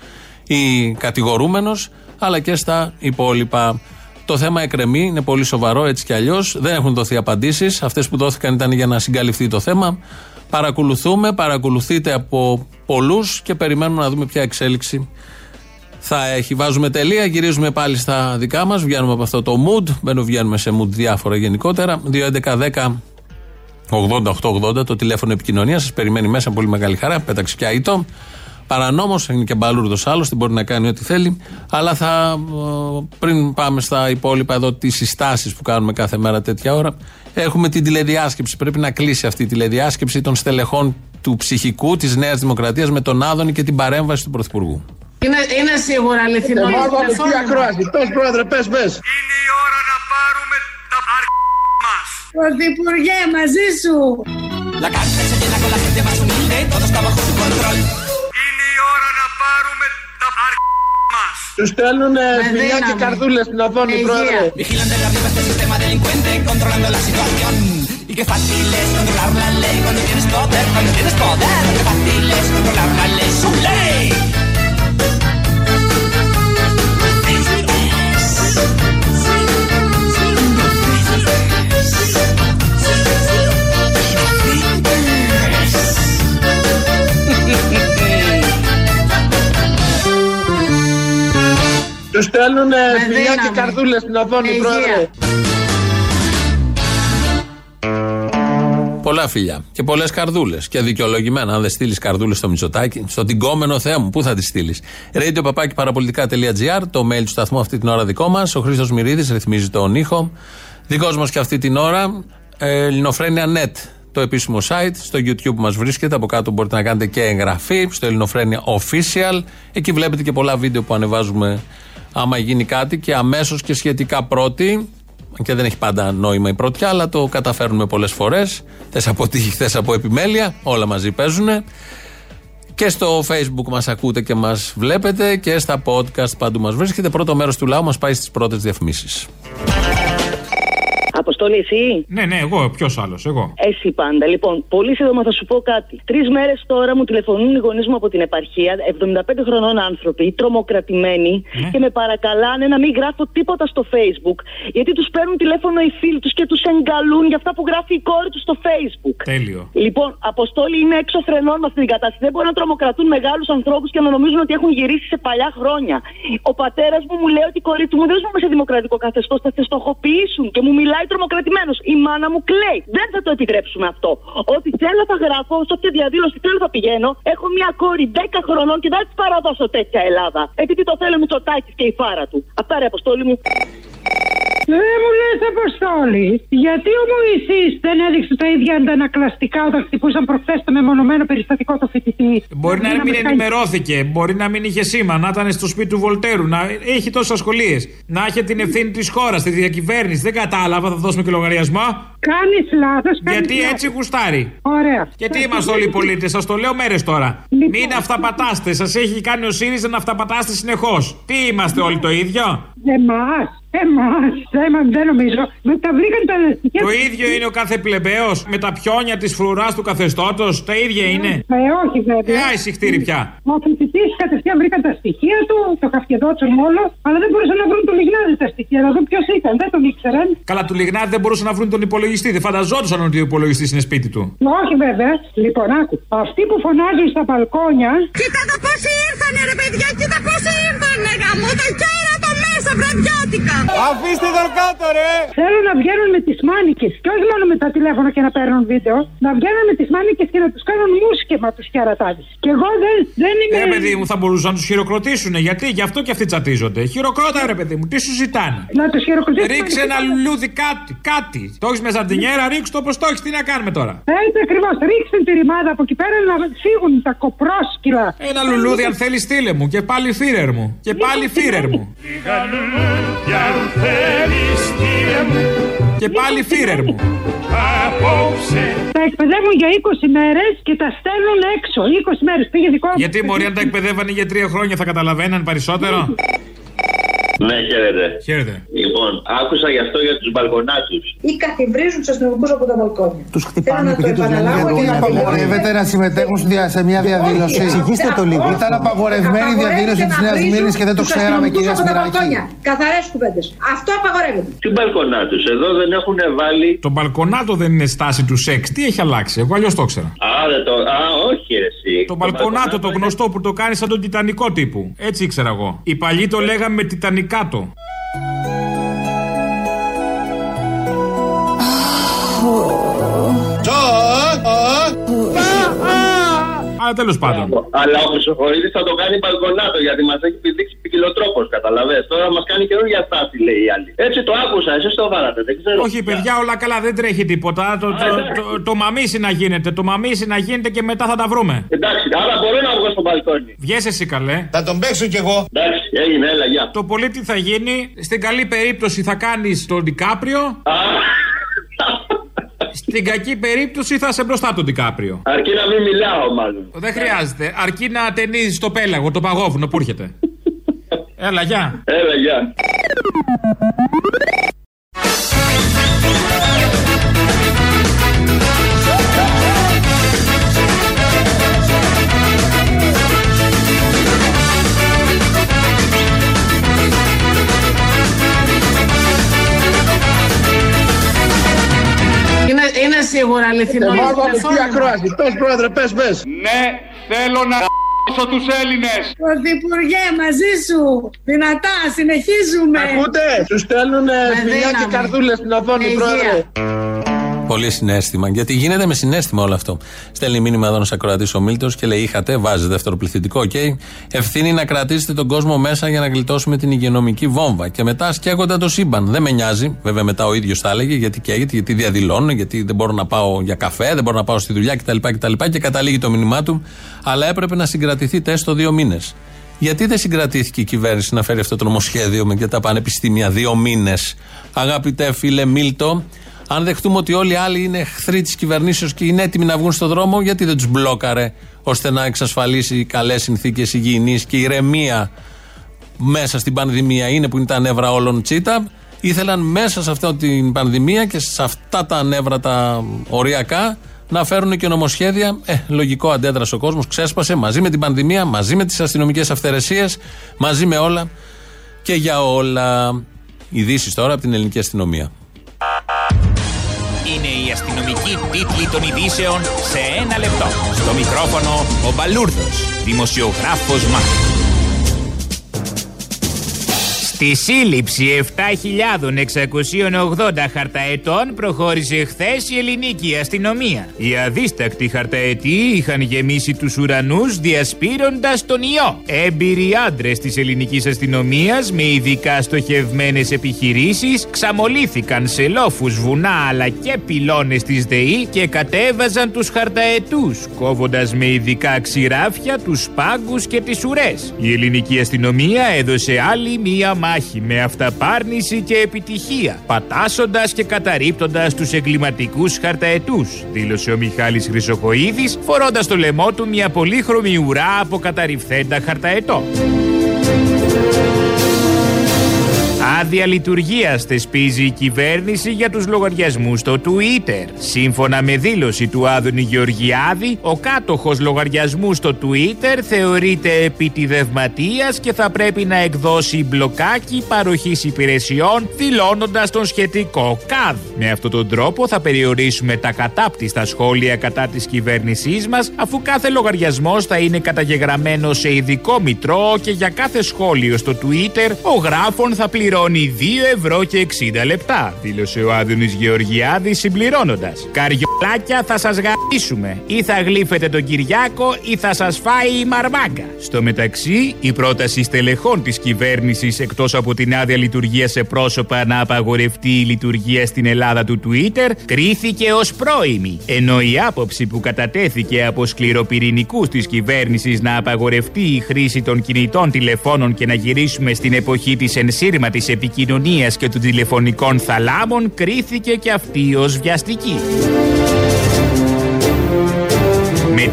ή κατηγορούμενος, αλλά και στα υπόλοιπα. Το θέμα εκρεμεί, είναι πολύ σοβαρό έτσι κι αλλιώς. Δεν έχουν δοθεί απαντήσεις. Αυτές που δόθηκαν ήταν για να συγκαλυφθεί το θέμα. Παρακολουθούμε, παρακολουθείτε από πολλούς και περιμένουμε να δούμε ποια εξέλιξη θα έχει. Βάζουμε τελεία, γυρίζουμε πάλι στα δικά μας, βγαίνουμε από αυτό το mood. Μπαίνουμε, βγαίνουμε σε mood διάφορα γενικότερα. 2.11.10 88-80 το τηλέφωνο επικοινωνίας. Σας περιμένει μέσα πολύ μεγάλη χαρά. Πέταξε πια ήτο. Παρανόμως, είναι και μπαλούρδος άλλο, δεν μπορεί να κάνει ό,τι θέλει. Αλλά θα, ε, πριν πάμε στα υπόλοιπα εδώ, τις συστάσεις που κάνουμε κάθε μέρα τέτοια ώρα, έχουμε την τηλεδιάσκεψη. Πρέπει να κλείσει αυτή η τηλεδιάσκεψη των στελεχών του ψυχικού της Νέας Δημοκρατίας με τον Άδωνη και την παρέμβαση του Πρωθυπουργού. Είναι, είναι σίγουρα αληθινό. Ε, μάλλον αληθινή ακρόαση. Πες πρόεδρε, πες, πες. Είναι η ώρα να πάρουμε τα αρχ*** μας. Πρωθυπουργέ, μαζί σου. La cárcel se llena con la gente más humilde, todo está bajo su control. Ar Están unas que cardúles plazón y probar. Vigilante de arriba este sistema delincuente, controlando la situación. Y qué fácil es controlar la ley cuando tienes poder, cuando tienes poder. Qué fácil es controlar la ley, su ley. Τους στέλνουν φιλιά και καρδούλες στην οθόνη, πρόεδρε. Πολλά φιλιά και πολλές καρδούλες. Και δικαιολογημένα. Αν δεν στείλεις καρδούλες στο Μητσοτάκι, στο τυγκόμενο Θεέ μου, πού θα τις στείλεις; Radio παπάκι παραπολιτικά.gr, το mail του σταθμού αυτή την ώρα δικό μας. Ο Χρήστος Μυρίδης ρυθμίζει τον ήχο. Δικός μας και αυτή την ώρα, ε, Ελληνοφρένια Net, το επίσημο site. Στο YouTube που μας βρίσκεται. Από κάτω μπορείτε να κάνετε και εγγραφή. Στο Ελληνοφρένια Official. Εκεί βλέπετε και πολλά βίντεο που ανεβάζουμε άμα γίνει κάτι και αμέσως και σχετικά πρώτη. Και δεν έχει πάντα νόημα η πρωτιά, αλλά το καταφέρνουμε πολλές φορές. Θες από τύχη, θες από επιμέλεια. Όλα μαζί παίζουν. Και στο facebook μας ακούτε και μας βλέπετε και στα podcast παντού μας βρίσκεται. Πρώτο μέρος του λαού μας πάει στις πρώτες διαφημίσεις. Αποστόλη, εσύ; Ναι, ναι, εγώ, ποιος άλλος, εγώ. Εσύ πάντα. Λοιπόν, πολύ σύντομα θα σου πω κάτι. Τρεις μέρες τώρα μου τηλεφωνούν οι γονείς μου από την επαρχία, 75 χρονών άνθρωποι, τρομοκρατημένοι Ναι. και με παρακαλάνε να μην γράφω τίποτα στο Facebook. Γιατί τους παίρνουν τηλέφωνο οι φίλοι τους και τους εγκαλούν για αυτά που γράφει η κόρη τους στο Facebook. Τέλειο. Λοιπόν, Αποστόλη είναι έξω φρενών με αυτή την κατάσταση. Δεν μπορεί να τρομοκρατούν μεγάλους ανθρώπους και να νομίζουν ότι έχουν γυρίσει σε παλιά χρόνια. Ο πατέρας μου μου λέει ότι η κορίτσια μου δεν ζούμε σε δημοκρατικό καθεστώς, θα σε στοχοποιήσουν και μου μιλάει τρομοκρατημένος. Η μάνα μου κλαίει. Δεν θα το επιτρέψουμε αυτό. Ό,τι θέλω θα γράφω, σε όποια διαδήλωση θέλω θα πηγαίνω. Έχω μια κόρη 10 χρονών και δεν θα της παραδώσω τέτοια Ελλάδα. Επειδή το θέλω Μητσοτάκης και η φάρα του. Αυτά ρε Αποστόλη μου. Δεν μου λες Αποστόλη, γιατί ο Μωυσής δεν έδειξε τα ίδια αντανακλαστικά όταν χτυπούσαν προχθές το μεμονωμένο περιστατικό το φοιτητή; Μπορεί να Δίναμε μην τα- ενημερώθηκε, μπορεί να μην είχε σήμα, να ήταν στο σπίτι του Βολτέρου, να έχει τόσες ασχολίες. Να έχει την ευθύνη της χώρας, της διακυβέρνησης. Δεν κατάλαβα, θα δώσουμε και λογαριασμό. Κάνεις λάθος, κάνεις Γιατί λάθος. έτσι γουστάρει. Ωραία. Γιατί είμαστε όλοι οι πολίτες, σας το λέω μέρες τώρα. Λοιπόν. Μην αυταπατάστε, σας έχει κάνει ο ΣΥΡΙΖΑ να αυταπατάστε συνεχώς. Τι είμαστε όλοι το ίδιο; Εμάς, εμάς, δεν, δεν νομίζω. Με τα βρήκαν τα στοιχεία. Το ίδιο είναι ο κάθε πλεμπαίος με τα πιόνια της φρουράς του καθεστώτος. Τα ίδια είναι. Ε, όχι βέβαια. Ε, άι συχτήρι πια. Ο φοιτητής κατευθείαν βρήκαν τα στοιχεία του, το καφκεδότσον όλο, αλλά δεν μπορούσαν να βρουν το λιγνάδι τα στοιχεία. Να δουν ποιος ήταν, δεν τον ήξεραν. Καλά, του Λιγνάδη δεν μπορούσαν να βρουν τον υπολογιστή. Δεν φανταζόντουσαν ότι ο υπολογιστής είναι σπίτι του. Όχι βέβαια. Λοιπόν, άκου. Αυτοί που φωνάζουν στα μπαλκόνια. Κοίτα εδώ πόσοι ήρθανε ρε παιδιά, κοίτα πόσοι ήρθανε γαμώ το κέρατο μέσα βραδιώτικα. Αφήστε τον κάτω, ρε! Θέλω να βγαίνουν με τις μάνικες και όχι μόνο με τα τηλέφωνα και να παίρνουν βίντεο. Να βγαίνουν με τις μάνικες και να τους κάνουν μουσκεμα τους κερατάδες. Και εγώ δεν, δεν είμαι. Ε, παιδί μου, θα μπορούσαν να τους χειροκροτήσουν. Γιατί, γι' αυτό και αυτοί τσατίζονται. Χειροκρότα, ρε παιδί μου, τι σου ζητάνε; Να τους χειροκροτήσουν. Ρίξε ένα λουλούδι κάτι, κάτι. Το έχεις με ζαρτινιέρα, ρίξ το όπως το έχεις. Τι να κάνουμε τώρα; Έτσι ακριβώς. Ρίξτε τη ρημάδα από εκεί πέρα να φύγουν τα κοπρόσκυλα. Ένα λουλούδι, αν θέλεις, στείλε μου. Και πάλι φίρερ μου. Και πάλι φίρερ μου. Και πάλι φίρερ μου. Τα εκπαιδεύουν για 20 μέρες και τα στέλνουν έξω. 20 μέρες πήγε δικό μου. Γιατί μωρή αν τα εκπαιδεύανε για τρία χρόνια θα καταλαβαίναν περισσότερο; Ναι, χαίρετε. Χαίρετε. Λοιπόν, άκουσα γι' αυτό για τους μπαλκονάτους. ή καθιβρίζουν τους αστυνομικούς από τα μπαλκόνια. Τους χτυπάνε Θέλω να επειδή το τους λένε επαναλάβω για και να Απαγορεύεται να συμμετέχουν στη δια- σε μια διαδήλωση. Όχι, Εξηγήστε το λίγο. όχι. Ήταν απαγορευμένη η διαδήλωση της Απαγορεύεται Νέας να βρίζουν Μήνης και δεν το τους ξέραμε, αστυνομικούς κυρία από τα Σπυράκη. μπαλκόνια. Καθαρές κουβέντες. Αυτό απαγορεύεται. Τι μπαλκονάτους, εδώ δεν έχουν βάλει. Το μπαλκονάτο δεν είναι στάση του σεξ. Τι έχει αλλάξει, εγώ αλλιώς το ήξερα. Α, δεν το... Α, όχι, ρε, εσύ. Το μπαλκονάτο, το γνωστό που το κάνει σαν τον Τιτανικό τύπου. Έτσι ήξερα εγώ. Οι παλιοί το λέγαμε Τιτανικάτο. Αλλά τέλος πάντων. Αλλά ο Χρυσοχοίδης θα το κάνει μπαλκονάτο γιατί μας έχει επιδείξει ποικιλοτρόπο, καταλαβέ. Τώρα μας κάνει καινούργια στάση, λέει η άλλη. Έτσι το άκουσα, εσείς το βάλατε, δεν ξέρω. Όχι, παιδιά, όλα καλά, δεν τρέχει τίποτα. Το, το, το, το μαμίσι να γίνεται, το μαμίσι να γίνεται και μετά θα τα βρούμε. Εντάξει, άρα μπορώ να βγω στο μπαλκόνι. Βγες εσύ καλέ. Θα τον παίξω κι εγώ. Εντάξει, έγινε, έλα, γεια. Το πολύ τι θα γίνει, στην καλή περίπτωση θα κάνεις τον Ντικάπριο. Στην κακή περίπτωση θα είσαι μπροστά τον Ντικάπριο. Αρκεί να μην μιλάω, μάλλον. Δεν χρειάζεται. Αρκεί να ταινίζεις το πέλαγο, το παγόβουνο που έρχεται. Έλα, γεια. Έλα, γεια. Είναι σίγουρα αληθινό. Μάλλον αληθή ακρόαση. Πες πρόεδρε, πες, πες. Ναι, θέλω να σώσω τους Έλληνες. Πρωθυπουργέ, μαζί σου. Δυνατά, συνεχίζουμε. Ακούτε, σου στέλνουν Με φιλιά και δύναμη. καρδούλες στην οθόνη, Με πρόεδρε. Πολύ συναίσθημα. Γιατί γίνεται με συναίσθημα όλο αυτό. Στέλνει μήνυμα εδώ ένας ακροατής ο Μίλτος και λέει: Είχατε, βάζει δεύτερο πληθυντικό, οκ. Ευθύνη να κρατήσετε τον κόσμο μέσα για να γλιτώσουμε την υγειονομική βόμβα. Και μετά ας καίγονταν το σύμπαν. Δεν με νοιάζει. Βέβαια μετά ο ίδιος τα έλεγε γιατί καίγεται, γιατί διαδηλώνω, γιατί δεν μπορώ να πάω για καφέ, δεν μπορώ να πάω στη δουλειά κτλ. κτλ και καταλήγει το μήνυμά του. Αλλά έπρεπε να συγκρατηθείτε έστω δύο μήνες. Γιατί δεν συγκρατήθηκε η κυβέρνηση να φέρει αυτό το νομοσχέδιο με και τα πανεπιστήμια δύο μήνες; Αγαπητέ φίλε Μίλτο, αν δεχτούμε ότι όλοι οι άλλοι είναι εχθροί της κυβερνήσεως και είναι έτοιμοι να βγουν στον δρόμο, γιατί δεν τους μπλόκαρε ώστε να εξασφαλίσει καλές συνθήκες υγιεινής και ηρεμία μέσα στην πανδημία. Είναι που είναι τα νεύρα όλων τσίτα. Ήθελαν μέσα σε αυτή την πανδημία και σε αυτά τα νεύρα τα οριακά να φέρουν και νομοσχέδια. Ε, λογικό αντέδρασε ο κόσμος, ξέσπασε μαζί με την πανδημία, μαζί με τις αστυνομικές αυθαιρεσίες, μαζί με όλα και για όλα. Ειδήσεις τώρα από την ελληνική αστυνομία. Είναι η αστυνομική τίτλη των ειδήσεων σε ένα λεπτό. Στο μικρόφωνο ο Μπαλούρδος, δημοσιογράφος Μάρκος. Στη σύλληψη 7.680 χαρταετών προχώρησε χθες η ελληνική αστυνομία. Οι αδίστακτοι χαρταετοί είχαν γεμίσει τους ουρανούς διασπείροντας τον ιό. Έμπειροι άντρες της ελληνικής αστυνομίας με ειδικά στοχευμένες επιχειρήσεις ξαμολύθηκαν σε λόφους, βουνά αλλά και πυλώνες της ΔΕΗ και κατέβαζαν τους χαρταετούς, κόβοντας με ειδικά ξηράφια τους πάγκους και τις ουρές. Η ελληνική αστυνομία έδωσε άλλη μία μάχη με αυταπάρνηση και επιτυχία, πατάσσοντας και καταρρύπτοντας τους εγκληματικούς χαρταετούς, δήλωσε ο Μιχάλης Χρυσοχοίδης, φορώντας στο λαιμό του μια πολύχρωμη ουρά από καταρριφθέντα χαρταετό. Άδεια λειτουργίας θεσπίζει η κυβέρνηση για τους λογαριασμούς στο Twitter. Σύμφωνα με δήλωση του Άδωνη Γεωργιάδη, ο κάτοχος λογαριασμού στο Twitter θεωρείται επιτιδευματίας και θα πρέπει να εκδώσει μπλοκάκι παροχής υπηρεσιών, δηλώνοντας τον σχετικό ΚΑΔ. Με αυτόν τον τρόπο θα περιορίσουμε τα κατάπτυστα σχόλια κατά της κυβέρνησής μας, αφού κάθε λογαριασμός θα είναι καταγεγραμμένο σε ειδικό μητρό και για κάθε σχόλιο στο Twitter ο γράφων θα πληρώνει 2 ευρώ και 60 λεπτά, δήλωσε ο Άδωνης Γεωργιάδης συμπληρώνοντας. Καριολάκια θα σας γαμίσουμε. Ή θα γλύφετε τον Κυριάκο ή θα σας φάει η μαρμάγκα. Στο μεταξύ, η πρόταση στελεχών της κυβέρνησης εκτός από την άδεια λειτουργία σε πρόσωπα να απαγορευτεί η λειτουργία στην Ελλάδα του Twitter κρίθηκε ως πρόημη. Ενώ η άποψη που κατατέθηκε από σκληροπυρηνικούς της κυβέρνησης να απαγορευτεί η χρήση των κινητών τηλεφώνων και να γυρίσουμε στην εποχή της ενσύρματης της επικοινωνίας και των τηλεφωνικών θαλάμων κρίθηκε και αυτή ως βιαστική.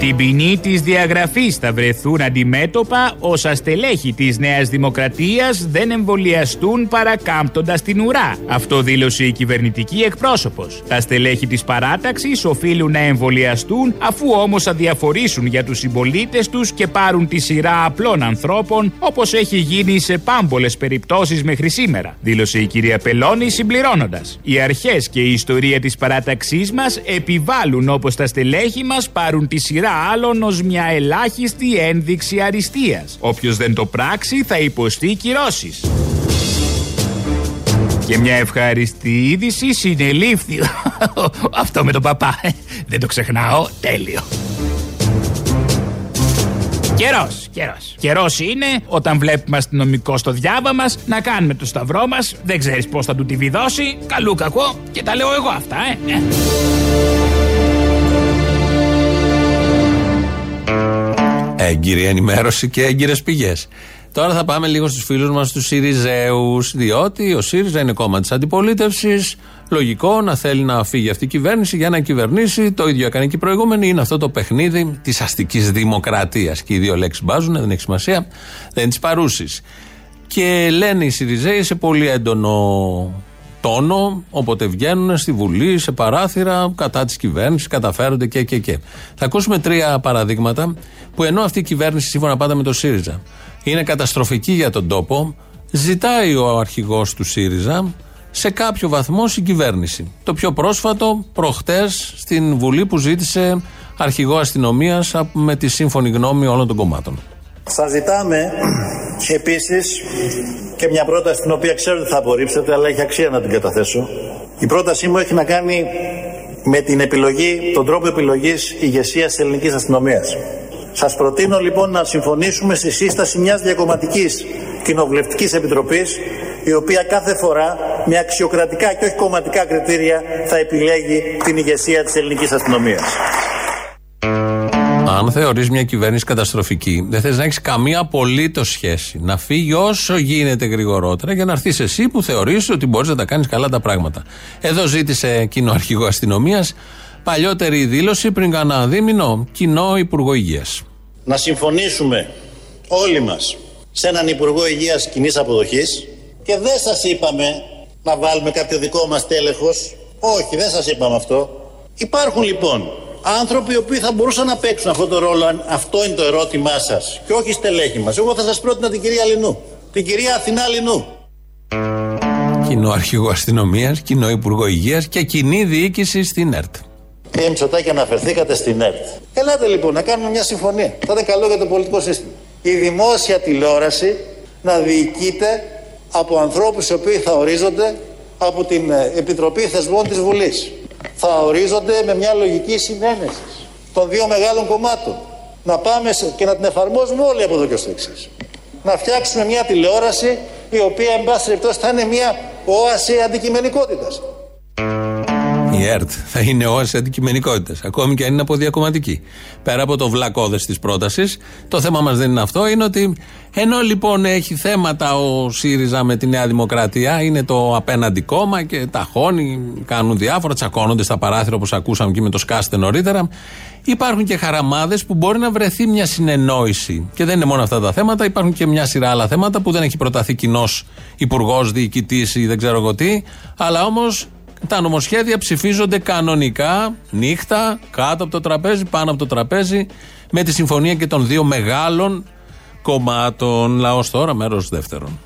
Με την ποινή της διαγραφής θα βρεθούν αντιμέτωπα όσα στελέχη της Νέας Δημοκρατίας δεν εμβολιαστούν παρακάμπτοντα την ουρά. Αυτό δήλωσε η κυβερνητική εκπρόσωπος. Τα στελέχη της παράταξης οφείλουν να εμβολιαστούν αφού όμως αδιαφορήσουν για τους συμπολίτες τους και πάρουν τη σειρά απλών ανθρώπων όπως έχει γίνει σε πάμπολες περιπτώσεις μέχρι σήμερα. Δήλωσε η κυρία Πελώνη συμπληρώνοντας. Οι αρχές και η ιστορία της παράταξής μας επιβάλλουν όπως τα στελέχη μας πάρουν τη σειρά άλλων ως μια ελάχιστη ένδειξη αριστείας. Όποιος δεν το πράξει θα υποστεί κυρώσεις. Και μια ευχάριστη είδηση συνελήφθη. Αυτό με τον παπά. Δεν το ξεχνάω. Τέλειο. Καιρός, καιρός. Καιρός είναι όταν βλέπουμε αστυνομικό στο διάβα μας να κάνουμε το σταυρό μας. Δεν ξέρεις πώς θα του τη βιδώσει. Καλού κακό. Και τα λέω εγώ αυτά, ε. Έγκυρη ενημέρωση και έγκυρες πηγές. Τώρα θα πάμε λίγο στους φίλους μας, τους Σιριζέους, διότι ο ΣΥΡΙΖΑ είναι κόμμα της αντιπολίτευσης. Λογικό να θέλει να φύγει αυτή η κυβέρνηση για να κυβερνήσει. Το ίδιο έκανε και η προηγούμενη. Είναι αυτό το παιχνίδι της αστικής δημοκρατίας. Και οι δύο λέξεις μπάζουν, δεν έχει σημασία, δεν τι παρούσει. Και λένε οι Σιριζέοι σε πολύ έντονο τόνο, όποτε βγαίνουν στη Βουλή, σε παράθυρα, κατά της κυβέρνησης, καταφέρονται και, και, και. Θα ακούσουμε τρία παραδείγματα που ενώ αυτή η κυβέρνηση, σύμφωνα πάντα με το ΣΥΡΙΖΑ, είναι καταστροφική για τον τόπο, ζητάει ο αρχηγός του ΣΥΡΙΖΑ σε κάποιο βαθμό συγκυβέρνηση. Το πιο πρόσφατο, προχτές, στην Βουλή που ζήτησε αρχηγό αστυνομίας με τη σύμφωνη γνώμη όλων των κομμάτων. Σας ζητάμε επίσης και μια πρόταση την οποία ξέρω ότι θα απορρίψετε, αλλά έχει αξία να την καταθέσω. Η πρότασή μου έχει να κάνει με την επιλογή, τον τρόπο επιλογής ηγεσίας της ελληνικής αστυνομίας. Σας προτείνω λοιπόν να συμφωνήσουμε στη σύσταση μιας διακομματικής κοινοβουλευτικής επιτροπής η οποία κάθε φορά με αξιοκρατικά και όχι κομματικά κριτήρια θα επιλέγει την ηγεσία της ελληνικής αστυνομίας. Αν θεωρείς μια κυβέρνηση καταστροφική, δεν θες να έχεις καμία απολύτως σχέση. Να φύγει όσο γίνεται γρηγορότερα για να έρθεις εσύ που θεωρείς ότι μπορείς να τα κάνεις καλά τα πράγματα. Εδώ ζήτησε κοινό αρχηγό αστυνομίας παλιότερη δήλωση πριν κανένα δίμηνο, κοινό Υπουργό Υγείας. Να συμφωνήσουμε όλοι μας σε έναν Υπουργό Υγείας κοινής αποδοχής και δεν σας είπαμε να βάλουμε κάποιο δικό μας τέλεχος. Όχι, δεν σας είπαμε αυτό. Υπάρχουν λοιπόν άνθρωποι οι οποίοι θα μπορούσαν να παίξουν αυτό το ρόλο, αν αυτό είναι το ερώτημά σας και όχι στελέχη μας. Εγώ θα σας πρότεινα την κυρία Λινού, την κυρία Αθηνά Λινού. Κοινό αρχηγό αστυνομίας, κοινό Υπουργό Υγείας και κοινή διοίκηση στην ΕΡΤ. Κύριε Μητσοτάκη, αναφερθήκατε στην ΕΡΤ. Ελάτε λοιπόν να κάνουμε μια συμφωνία. Θα ήταν καλό για το πολιτικό σύστημα. Η δημόσια τηλεόραση να διοικείται από ανθρώπους οι οποίοι θα ορίζονται από την ε, Επιτροπή Θεσμών της Βουλής. Θα ορίζονται με μια λογική συνένεσης των δύο μεγάλων κομμάτων. Να πάμε σε- και να την εφαρμόζουμε όλοι από εδώ και στο εξής. Να φτιάξουμε μια τηλεόραση η οποία εν πάση περιπτώσει θα είναι μια όαση αντικειμενικότητας. Η ΕΡΤ θα είναι όαση αντικειμενικότητας, ακόμη και αν είναι αποδιακομματική. Πέρα από το βλακώδες της πρότασης, το θέμα μας δεν είναι αυτό. Είναι ότι ενώ λοιπόν έχει θέματα ο ΣΥΡΙΖΑ με τη Νέα Δημοκρατία, είναι το απέναντι κόμμα και τα χώνει, κάνουν διάφορα, τσακώνονται στα παράθυρα όπως ακούσαμε και με το Σκάστε νωρίτερα. Υπάρχουν και χαραμάδες που μπορεί να βρεθεί μια συνεννόηση. Και δεν είναι μόνο αυτά τα θέματα, υπάρχουν και μια σειρά άλλα θέματα που δεν έχει προταθεί κοινός υπουργός, διοικητής ή δεν ξέρω εγώ τι. Αλλά όμως τα νομοσχέδια ψηφίζονται κανονικά, νύχτα, κάτω από το τραπέζι, πάνω από το τραπέζι, με τη συμφωνία και των δύο μεγάλων κομμάτων. Λαός τώρα, μέρος δεύτερον.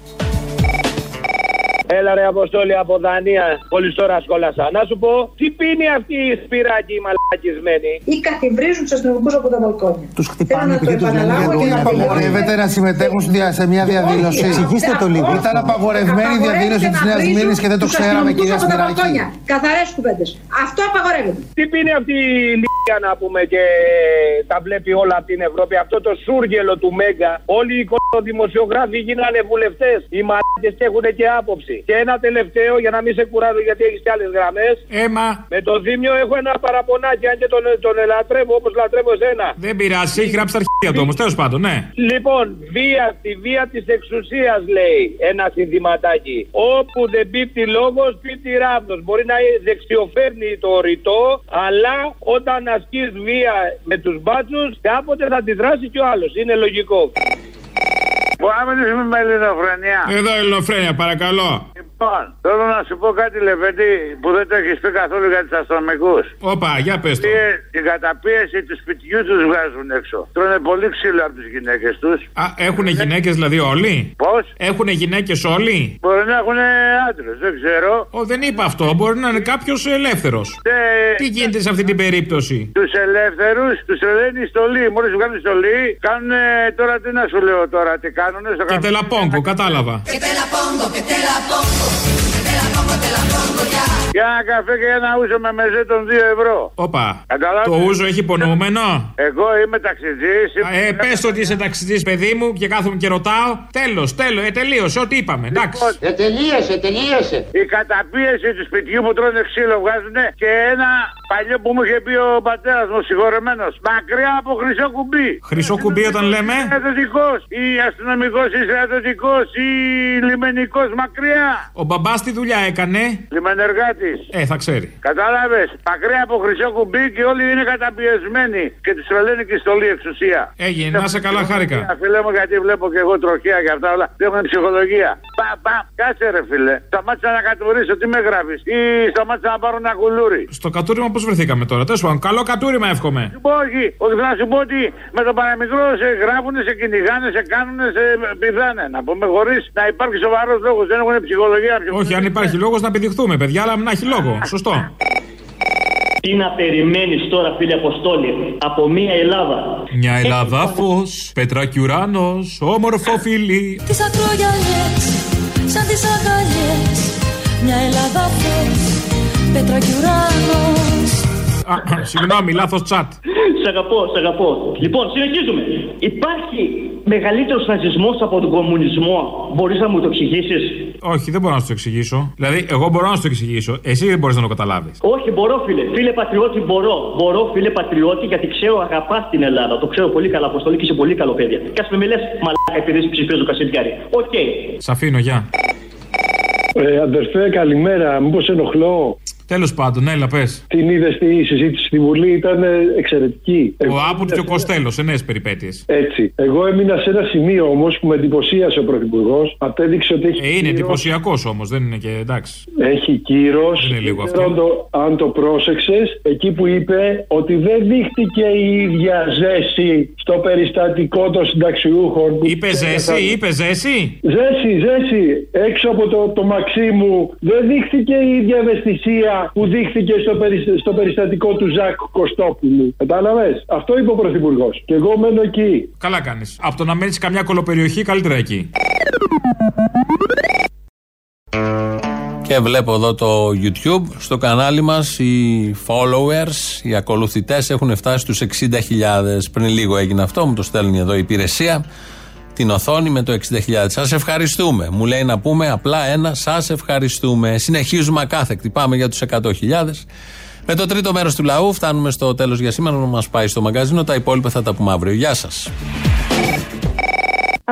Έλα ρε Αποστόλη από Δανία, πολύ τώρα σκόλασα. Να σου πω, τι πίνει αυτή η σπυράκη η μαλακισμένη; Ή καθιβρίζουν τους αστυνομικούς από τα μπαλκόνια. Τους χτυπάνε Θέλω να το επαναλάβω και να Απαγορεύεται να συμμετέχουν στη δια- σε μια διαδήλωση. Εξηγήστε το λίγο. Ήταν απαγορευμένη η διαδήλωση της Νέας Μήνης και δεν το ξέραμε, κυρία Σπυράκη. Καθαρές κουβέντες. Αυτό απαγορεύεται. Τι πίνει αυτή η λίκα να πούμε και τα βλέπει όλα από την Ευρώπη. Αυτό το σούργελο του Μέγκα. Όλοι οι δημοσιογράφοι γίνανε βουλευτές. Οι μαλάκες και έχουν και άποψη. Και ένα τελευταίο για να μην σε κουράζω γιατί έχεις και άλλες γραμμές. Έμα. Με το Δήμιο έχω ένα παραπονάκι αν και τον, τον λατρεύω όπως λατρεύω εσένα. Δεν πειράζει, έχει γράψει τα αρχεία του όμως, τέλος πάντων, ναι. Λοιπόν, βία, τη βία της εξουσίας λέει ένα συνθηματάκι. Όπου δεν πίπτει λόγος, πίπτει ράβδος. Μπορεί να δεξιοφέρνει το ρητό, αλλά όταν ασκείς βία με τους μπάτσους, κάποτε θα αντιδράσει και ο άλλος. Είναι λογικό. Μπορούμε να μιλήσουμε με ελληνοφρενιά. Εδώ ελληνοφρένια, παρακαλώ. Λοιπόν, θέλω να σου πω κάτι, Λεβέντη, που δεν το έχεις πει καθόλου για τους αστυνομικούς. Όπα, για πες το. Την καταπίεση του σπιτιού τους βγάζουν έξω. Τρώνε πολύ ξύλο από τις γυναίκες τους. Α, έχουν γυναίκες δηλαδή όλοι; Πώς; Έχουν γυναίκες όλοι; Μπορεί να έχουν άντρες, δεν ξέρω. Ω, δεν είπα αυτό. Μπορεί να είναι κάποιος ελεύθερος. Τι γίνεται σε αυτή την περίπτωση; Τους ελεύθερους τους τρελαίνει στολή. Μόλις βγάλουν στολή, κάνουν τώρα τι να σου λέω τώρα, τι κάνουν; Στο Και τελαπόγκο, κατάλαβα. Για ένα καφέ και ένα ούζο με μεζέ των 2 ευρώ. Όπα. Καταλάβες. Το ούζο έχει υπονοούμενο; Εγώ είμαι ταξιτζής. Ε, πες το ότι είσαι ταξιτζής, παιδί μου, και κάθομαι και ρωτάω. Τέλος, τέλος, ε, τελείωσε, ό,τι είπαμε. Εντάξει. Ε, τελείωσε, τελείωσε. Η καταπίεση του σπιτιού που τρώνε ξύλο βγάζουν και ένα παλιό που μου είχε πει ο πατέρας μου, συγχωρεμένος. Μακριά από χρυσό κουμπί. Χρυσό κουμπί όταν λέμε; Στρατιωτικό ή αστυνομικό ή στρατιωτικό ή λιμενικός μακριά; Ο μπαμπάς τι δουλειά έκανε; Λιμενεργάτης. Ε, θα ξέρει. Κατάλαβες. Μακριά από χρυσό κουμπί και όλοι είναι καταπιεσμένοι. Και τους τρελαίνει και η στολή εξουσία. Έγινε, να σε καλά, χάρηκα. Φίλε μου, γιατί βλέπω και εγώ τροχέα και αυτά όλα. Έχουν ψυχολογία. Πα, πα, κάτσε ρε φίλε. Σταμάτησα να κατουρίσω, τι με γράφεις; Ή σταμάτησα να πάρω ένα κουλούρι. Στο κατούριμα πώς βρεθήκαμε τώρα; Τέλος πάντων, καλό κατούριμα εύχομαι. Σου πω όχι, όχι να σου πω ότι με το παραμικρό σε γράφουν, σε κυνηγάνε, σε κάνουν, σε πηδάνε. Να πούμε χωρίς να υπάρχει σοβαρός λόγος. Δεν έχουν ψυχολογία. Όχι, αν υπάρχει λόγος να πηδηχθούμε, παιδιά, αλλά να έχει λόγο. Σωστό. Τι να περιμένεις τώρα φίλε Αποστόλη από μια Ελλάδα; Μια Ελλάδα φως, πέτρα και ουράνος, όμορφο φιλί. Τις ακρογιαλιές, σαν τις αγκαλιές Μια Ελλάδα φως, πέτρα κι ουράνος Α, Συγγνώμη, λάθος τσάτ. Σ' αγαπώ, σ' αγαπώ. Λοιπόν, συνεχίζουμε. Υπάρχει μεγαλύτερος ναζισμό από τον κομμουνισμό. Μπορείς να μου το εξηγήσεις; Όχι, δεν μπορώ να σου το εξηγήσω. Δηλαδή, εγώ μπορώ να σου το εξηγήσω. Εσύ δεν μπορείς να το καταλάβεις. Όχι, μπορώ, φίλε. Φίλε πατριώτη, μπορώ. Μπορώ, φίλε πατριώτη, γιατί ξέρω αγαπά την Ελλάδα. Το ξέρω πολύ καλά, Αποστολή και είσαι πολύ καλό παιδί. Κάτσε με μιλέ μαλάκα επειδή ψηφίζω Κασιδιάρη. Οκ. Σ' αφήνω, γεια. Ε, αδερφέ, καλημέρα. Μήπως ενοχλώ; Τέλος πάντων, έλα, πες. Την είδες στη συζήτηση στη Βουλή, ήταν ε, εξαιρετική. Ο Άμποτ και ο Κοστέλο, σε νέες περιπέτειες. Έτσι. Εγώ έμεινα σε ένα σημείο όμως που με εντυπωσίασε ο Πρωθυπουργός. Απέδειξε ότι έχει. Ε, είναι κύρος- εντυπωσιακός όμως, δεν είναι και εντάξει. Έχει κύρος. Δεν είναι λίγο αυτό. Αν το, αν το πρόσεξες, εκεί που είπε ότι δεν δείχτηκε η ίδια ζέση στο περιστατικό των συνταξιούχων. που Είπε ζέση, είπε ζέση; Ζέση, ζέση. Έξω από το, το Μαξίμου δεν δείχθηκε η ίδια ευαισθησία που δείχθηκε στο, περισ- στο περιστατικό του Ζακ Κωστόπουλου. Κατάλαβες; Αυτό είπε ο Πρωθυπουργός. Και εγώ μένω εκεί. Καλά κάνεις. Από το να μένεις σε καμιά κολοπεριοχή, καλύτερα εκεί. Και βλέπω εδώ το YouTube, στο κανάλι μας οι followers, οι ακολουθητές έχουν φτάσει στους 60.000. Πριν λίγο έγινε αυτό, μου το στέλνει εδώ η υπηρεσία, την οθόνη με το 60.000. Σας ευχαριστούμε. Μου λέει να πούμε απλά ένα, σας ευχαριστούμε. Συνεχίζουμε ακάθεκτη, πάμε για τους 100.000. Με το τρίτο μέρος του λαού φτάνουμε στο τέλος για σήμερα να μας πάει στο μαγκαζίνο. Τα υπόλοιπα θα τα πούμε αύριο. Γεια σας.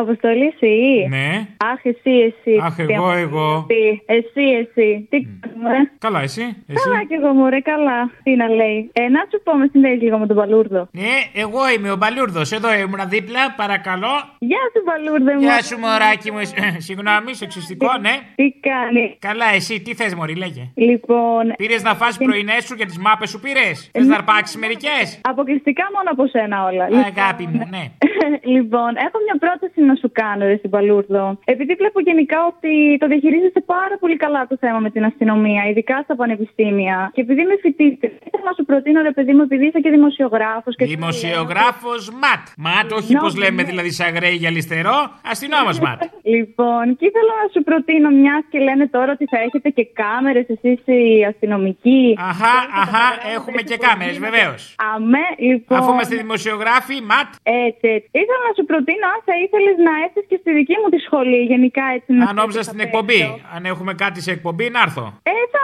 Αποστολή εσύ; Ναι. Αχ, εσύ, εσύ. Αχ, Τι εγώ, αμαρτία εγώ. αυτή. Εσύ, εσύ. Τι κάνουμε. Καλά, εσύ. εσύ; Καλά κι εγώ, μωρέ, καλά. Τι να λέει. Ε, να σου πω, με συνδέεις λίγο με τον Παλούρδο. Ναι, εγώ είμαι ο Μπαλούρδο. Εδώ ήμουν δίπλα, παρακαλώ. Γεια σου, Παλούρδο μου. Γεια σου, μωράκι μου. Ε, Συγγνώμη, σεξιστικό, ναι. Τι κάνει; Καλά, εσύ, τι θες, Μωρή, λέγε. Λοιπόν. Πήρες να φας πρωινές σου και τις μάπες σου πήρες; Θες να αρπάξεις μερικές; Αποκλειστικά μόνο από σένα όλα. Αγάπη μου, ναι. λοιπόν, έχω μια πρόταση να σου κάνω, ρε στην Παλούρδο. Επειδή βλέπω γενικά ότι το διαχειρίζεσαι πάρα πολύ καλά το θέμα με την αστυνομία, ειδικά στα πανεπιστήμια. Και επειδή είμαι φοιτήτρια, ήθελα να σου προτείνω, ρε παιδί μου, επειδή είσαι και δημοσιογράφος. Και Δημοσιογράφος ματ. Ματ, όχι Ναι, πώ λέμε ναι. δηλαδή σαν γρέι για αριστερό. Αστυνόμος ματ. Λοιπόν, και ήθελα να σου προτείνω, μιας και λένε τώρα ότι θα έχετε και κάμερες, εσείς οι αστυνομικοί. Αχά, αχά, έχουμε και κάμερες, βεβαίως. Αμέ, λοιπόν. Αφού είμαστε δημοσιογράφοι, ματ. Έτσι, έτσι. Ήθελα να σου προτείνω αν θα ήθελες να έρθεις και στη δική μου τη σχολή, γενικά έτσι. να Αν νόμιζα στην εκπομπή. Αν έχουμε κάτι σε εκπομπή, να έρθω. Ε, θα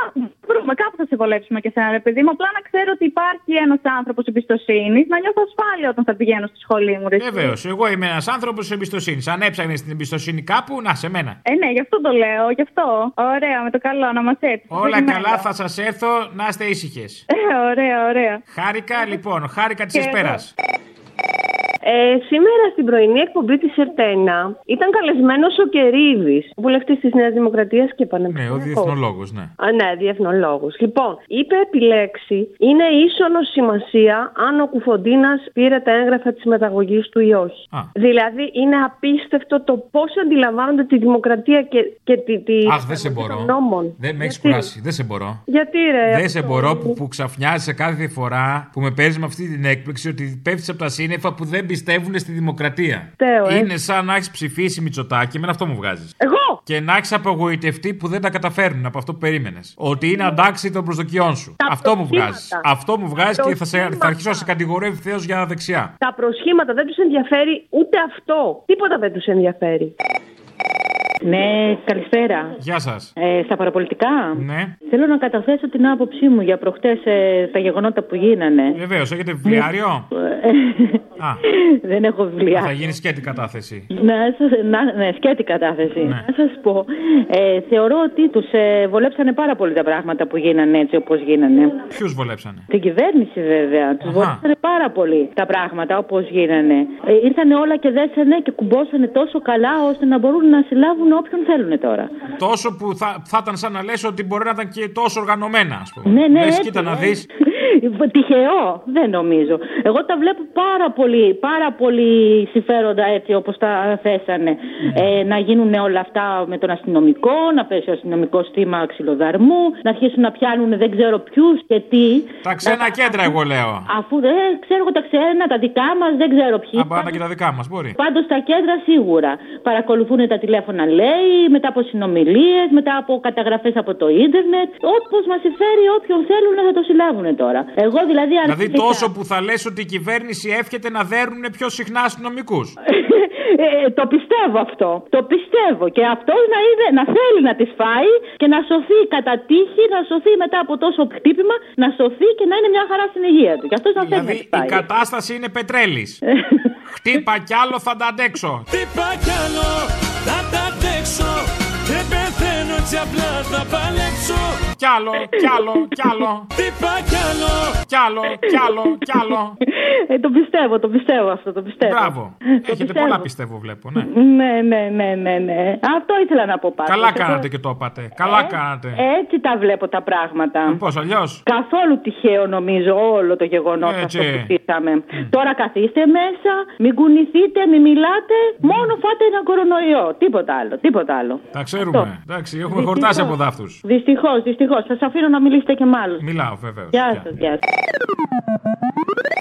βρούμε, κάπου θα σε βολέψουμε και σένα, ρε παιδί μου. Απλά να ξέρω ότι υπάρχει ένας άνθρωπος εμπιστοσύνης, να νιώθω ασφάλεια όταν θα πηγαίνω στη σχολή μου, ρε. εσύ. Βεβαίως, εγώ είμαι ένας άνθρωπος εμπιστοσύνης. Αν έψαχνες την εμπιστοσύνη κάπου, να σε μένα. Ε, ναι, γι' αυτό το λέω, γι' αυτό. Ωραία, με το καλό, να μας έρθεις. Όλα καλά, θα σας έρθω να είστε ήσυχες. Ε, ωραία, ωραία. Χάρηκα, λοιπόν, χάρηκα τη Και Εσπέρας. Ε, σήμερα στην πρωινή εκπομπή της ΕΡΤΕΝΑ ήταν καλεσμένος ο Κερίδης, βουλευτής της Νέας Δημοκρατίας και Ναι, πανεπιστημιακό. ο διεθνολόγος, ναι. Α, ναι, διεθνολόγος. Λοιπόν, είπε επιλέξει είναι ίσονο σημασία αν ο Κουφοντίνας πήρε τα έγγραφα της μεταγωγής του ή όχι. Α. Δηλαδή, είναι απίστευτο το πώς αντιλαμβάνονται τη δημοκρατία και, και τη. τη Αχ, δεν σε των μπορώ. νόμων. Δεν με έχεις Γιατί; κουράσει. Δεν σε μπορώ. Γιατί ρε. Δεν σε αυτό; μπορώ που, που ξαφνιάζει κάθε φορά που με παίρνεις με αυτή την έκπληξη ότι πέφτεις από τα σύννεφα που δεν πιστεύουν στη δημοκρατία. Φταίω, ε. Είναι σαν να έχεις ψηφίσει Μητσοτάκι, εμένα αυτό μου βγάζεις. Εγώ! Και να έχεις απογοητευτεί που δεν τα καταφέρνουν από αυτό που περίμενες. Ότι είναι αντάξει των προσδοκιών σου. Τα αυτό μου προσχήματα. βγάζεις. Αυτό μου βγάζεις Τα και θα, σε, θα προσχήματα. αρχίσω να σε κατηγορώ ευθέω για δεξιά. Τα προσχήματα δεν τους ενδιαφέρει ούτε αυτό. Τίποτα δεν τους ενδιαφέρει. Ναι, καλησπέρα. Γεια σας. Ε, στα παραπολιτικά; Ναι. Θέλω να καταθέσω την άποψή μου για προχτές ε, τα γεγονότα που γίνανε. Βεβαίως, έχετε βιβλιάριο; Α, Δεν έχω βιβλία. θα γίνει σκέτη κατάθεση. Να σας, να, ναι, σκέτη κατάθεση. Ναι. Να σας πω, ε, θεωρώ ότι τους ε, βολέψανε πάρα πολύ τα πράγματα που γίνανε έτσι όπως γίνανε. Ποιους βολέψανε; Την κυβέρνηση βέβαια. Τους Αχα. βολέψανε πάρα πολύ τα πράγματα όπως γίνανε. Ε, ήρθανε όλα και δέσανε και κουμπώσανε τόσο καλά ώστε να μπορούν να συλλάβουν όποιον θέλουν τώρα. Τόσο που θα, θα ήταν σαν να λες ότι μπορεί να ήταν και τόσο οργανωμένα, ας πούμε. Ναι, ναι, Λες, έτσι, κοίτα να ε. δει. Τυχαίο, δεν νομίζω. Εγώ τα βλέπω πάρα πολύ, πάρα πολύ συμφέροντα έτσι όπως τα θέσανε. Ε, να γίνουν όλα αυτά με τον αστυνομικό, να πέσει ο αστυνομικός θύμα ξυλοδαρμού, να αρχίσουν να πιάνουν δεν ξέρω ποιους και τι. Τα ξένα κέντρα, εγώ λέω. Αφού δεν ξέρω εγώ τα ξένα, τα δικά μας, δεν ξέρω ποιοι. Αν πάνε και τα δικά μας, μπορεί. Πάντως τα κέντρα σίγουρα. Παρακολουθούν τα τηλέφωνα, λέει, μετά από συνομιλίες, μετά από καταγραφές από το ίντερνετ. Όπως μας συμφέρει, όποιον θέλουν θα το συλλάβουν τώρα. Εγώ δηλαδή. Δηλαδή αληθικά- τόσο που θα λες ότι η κυβέρνηση εύχεται να δέρνουν πιο συχνά αστυνομικούς. Ε, το πιστεύω αυτό. Το πιστεύω. Και αυτό να, είναι, να θέλει να τη φάει και να σωθεί κατά τύχη, να σωθεί μετά από τόσο χτύπημα, να σωθεί και να είναι μια χαρά στην υγεία του. Και αυτός να θέλει να Δηλαδή τη η φάει. κατάσταση είναι πετρέλης. Χτύπα κι άλλο θα τα αντέξω. Χτύπα κι άλλο, θα τα αντέξω Δεν πεθαίνω έτσι απλά θα παλέψω Κι άλλο, κι άλλο, κι άλλο. Χτύπα κι άλλο Κι άλλο, κι άλλο, κι άλλο. Ε, το πιστεύω, το πιστεύω αυτό, το πιστεύω. Μπράβο. Το Έχετε πιστεύω. πολλά πιστεύω, βλέπω. Ναι. Ναι, ναι, ναι, ναι, ναι. Αυτό ήθελα να πω πάντως. Καλά Εγώ- κάνατε και το είπατε. Καλά Ε, κάνατε. Έτσι τα βλέπω τα πράγματα. Πώς αλλιώς; Καθόλου τυχαίο νομίζω όλο το γεγονός αυτό Έτσι. που ζήσαμε. Τώρα καθίστε μέσα, μην κουνηθείτε, μην μιλάτε, μόνο φάτε ένα κορονοϊό. Τίποτα άλλο, τίποτα άλλο. Τα ξέρουμε. Εντάξει, έχουμε χορτάσει από δάφτους. Δυστυχώς, δυστυχώς. Σας αφήνω να μιλήσετε και με άλλους. Μιλάω, βέβαια. Γεια σας, γεια σας.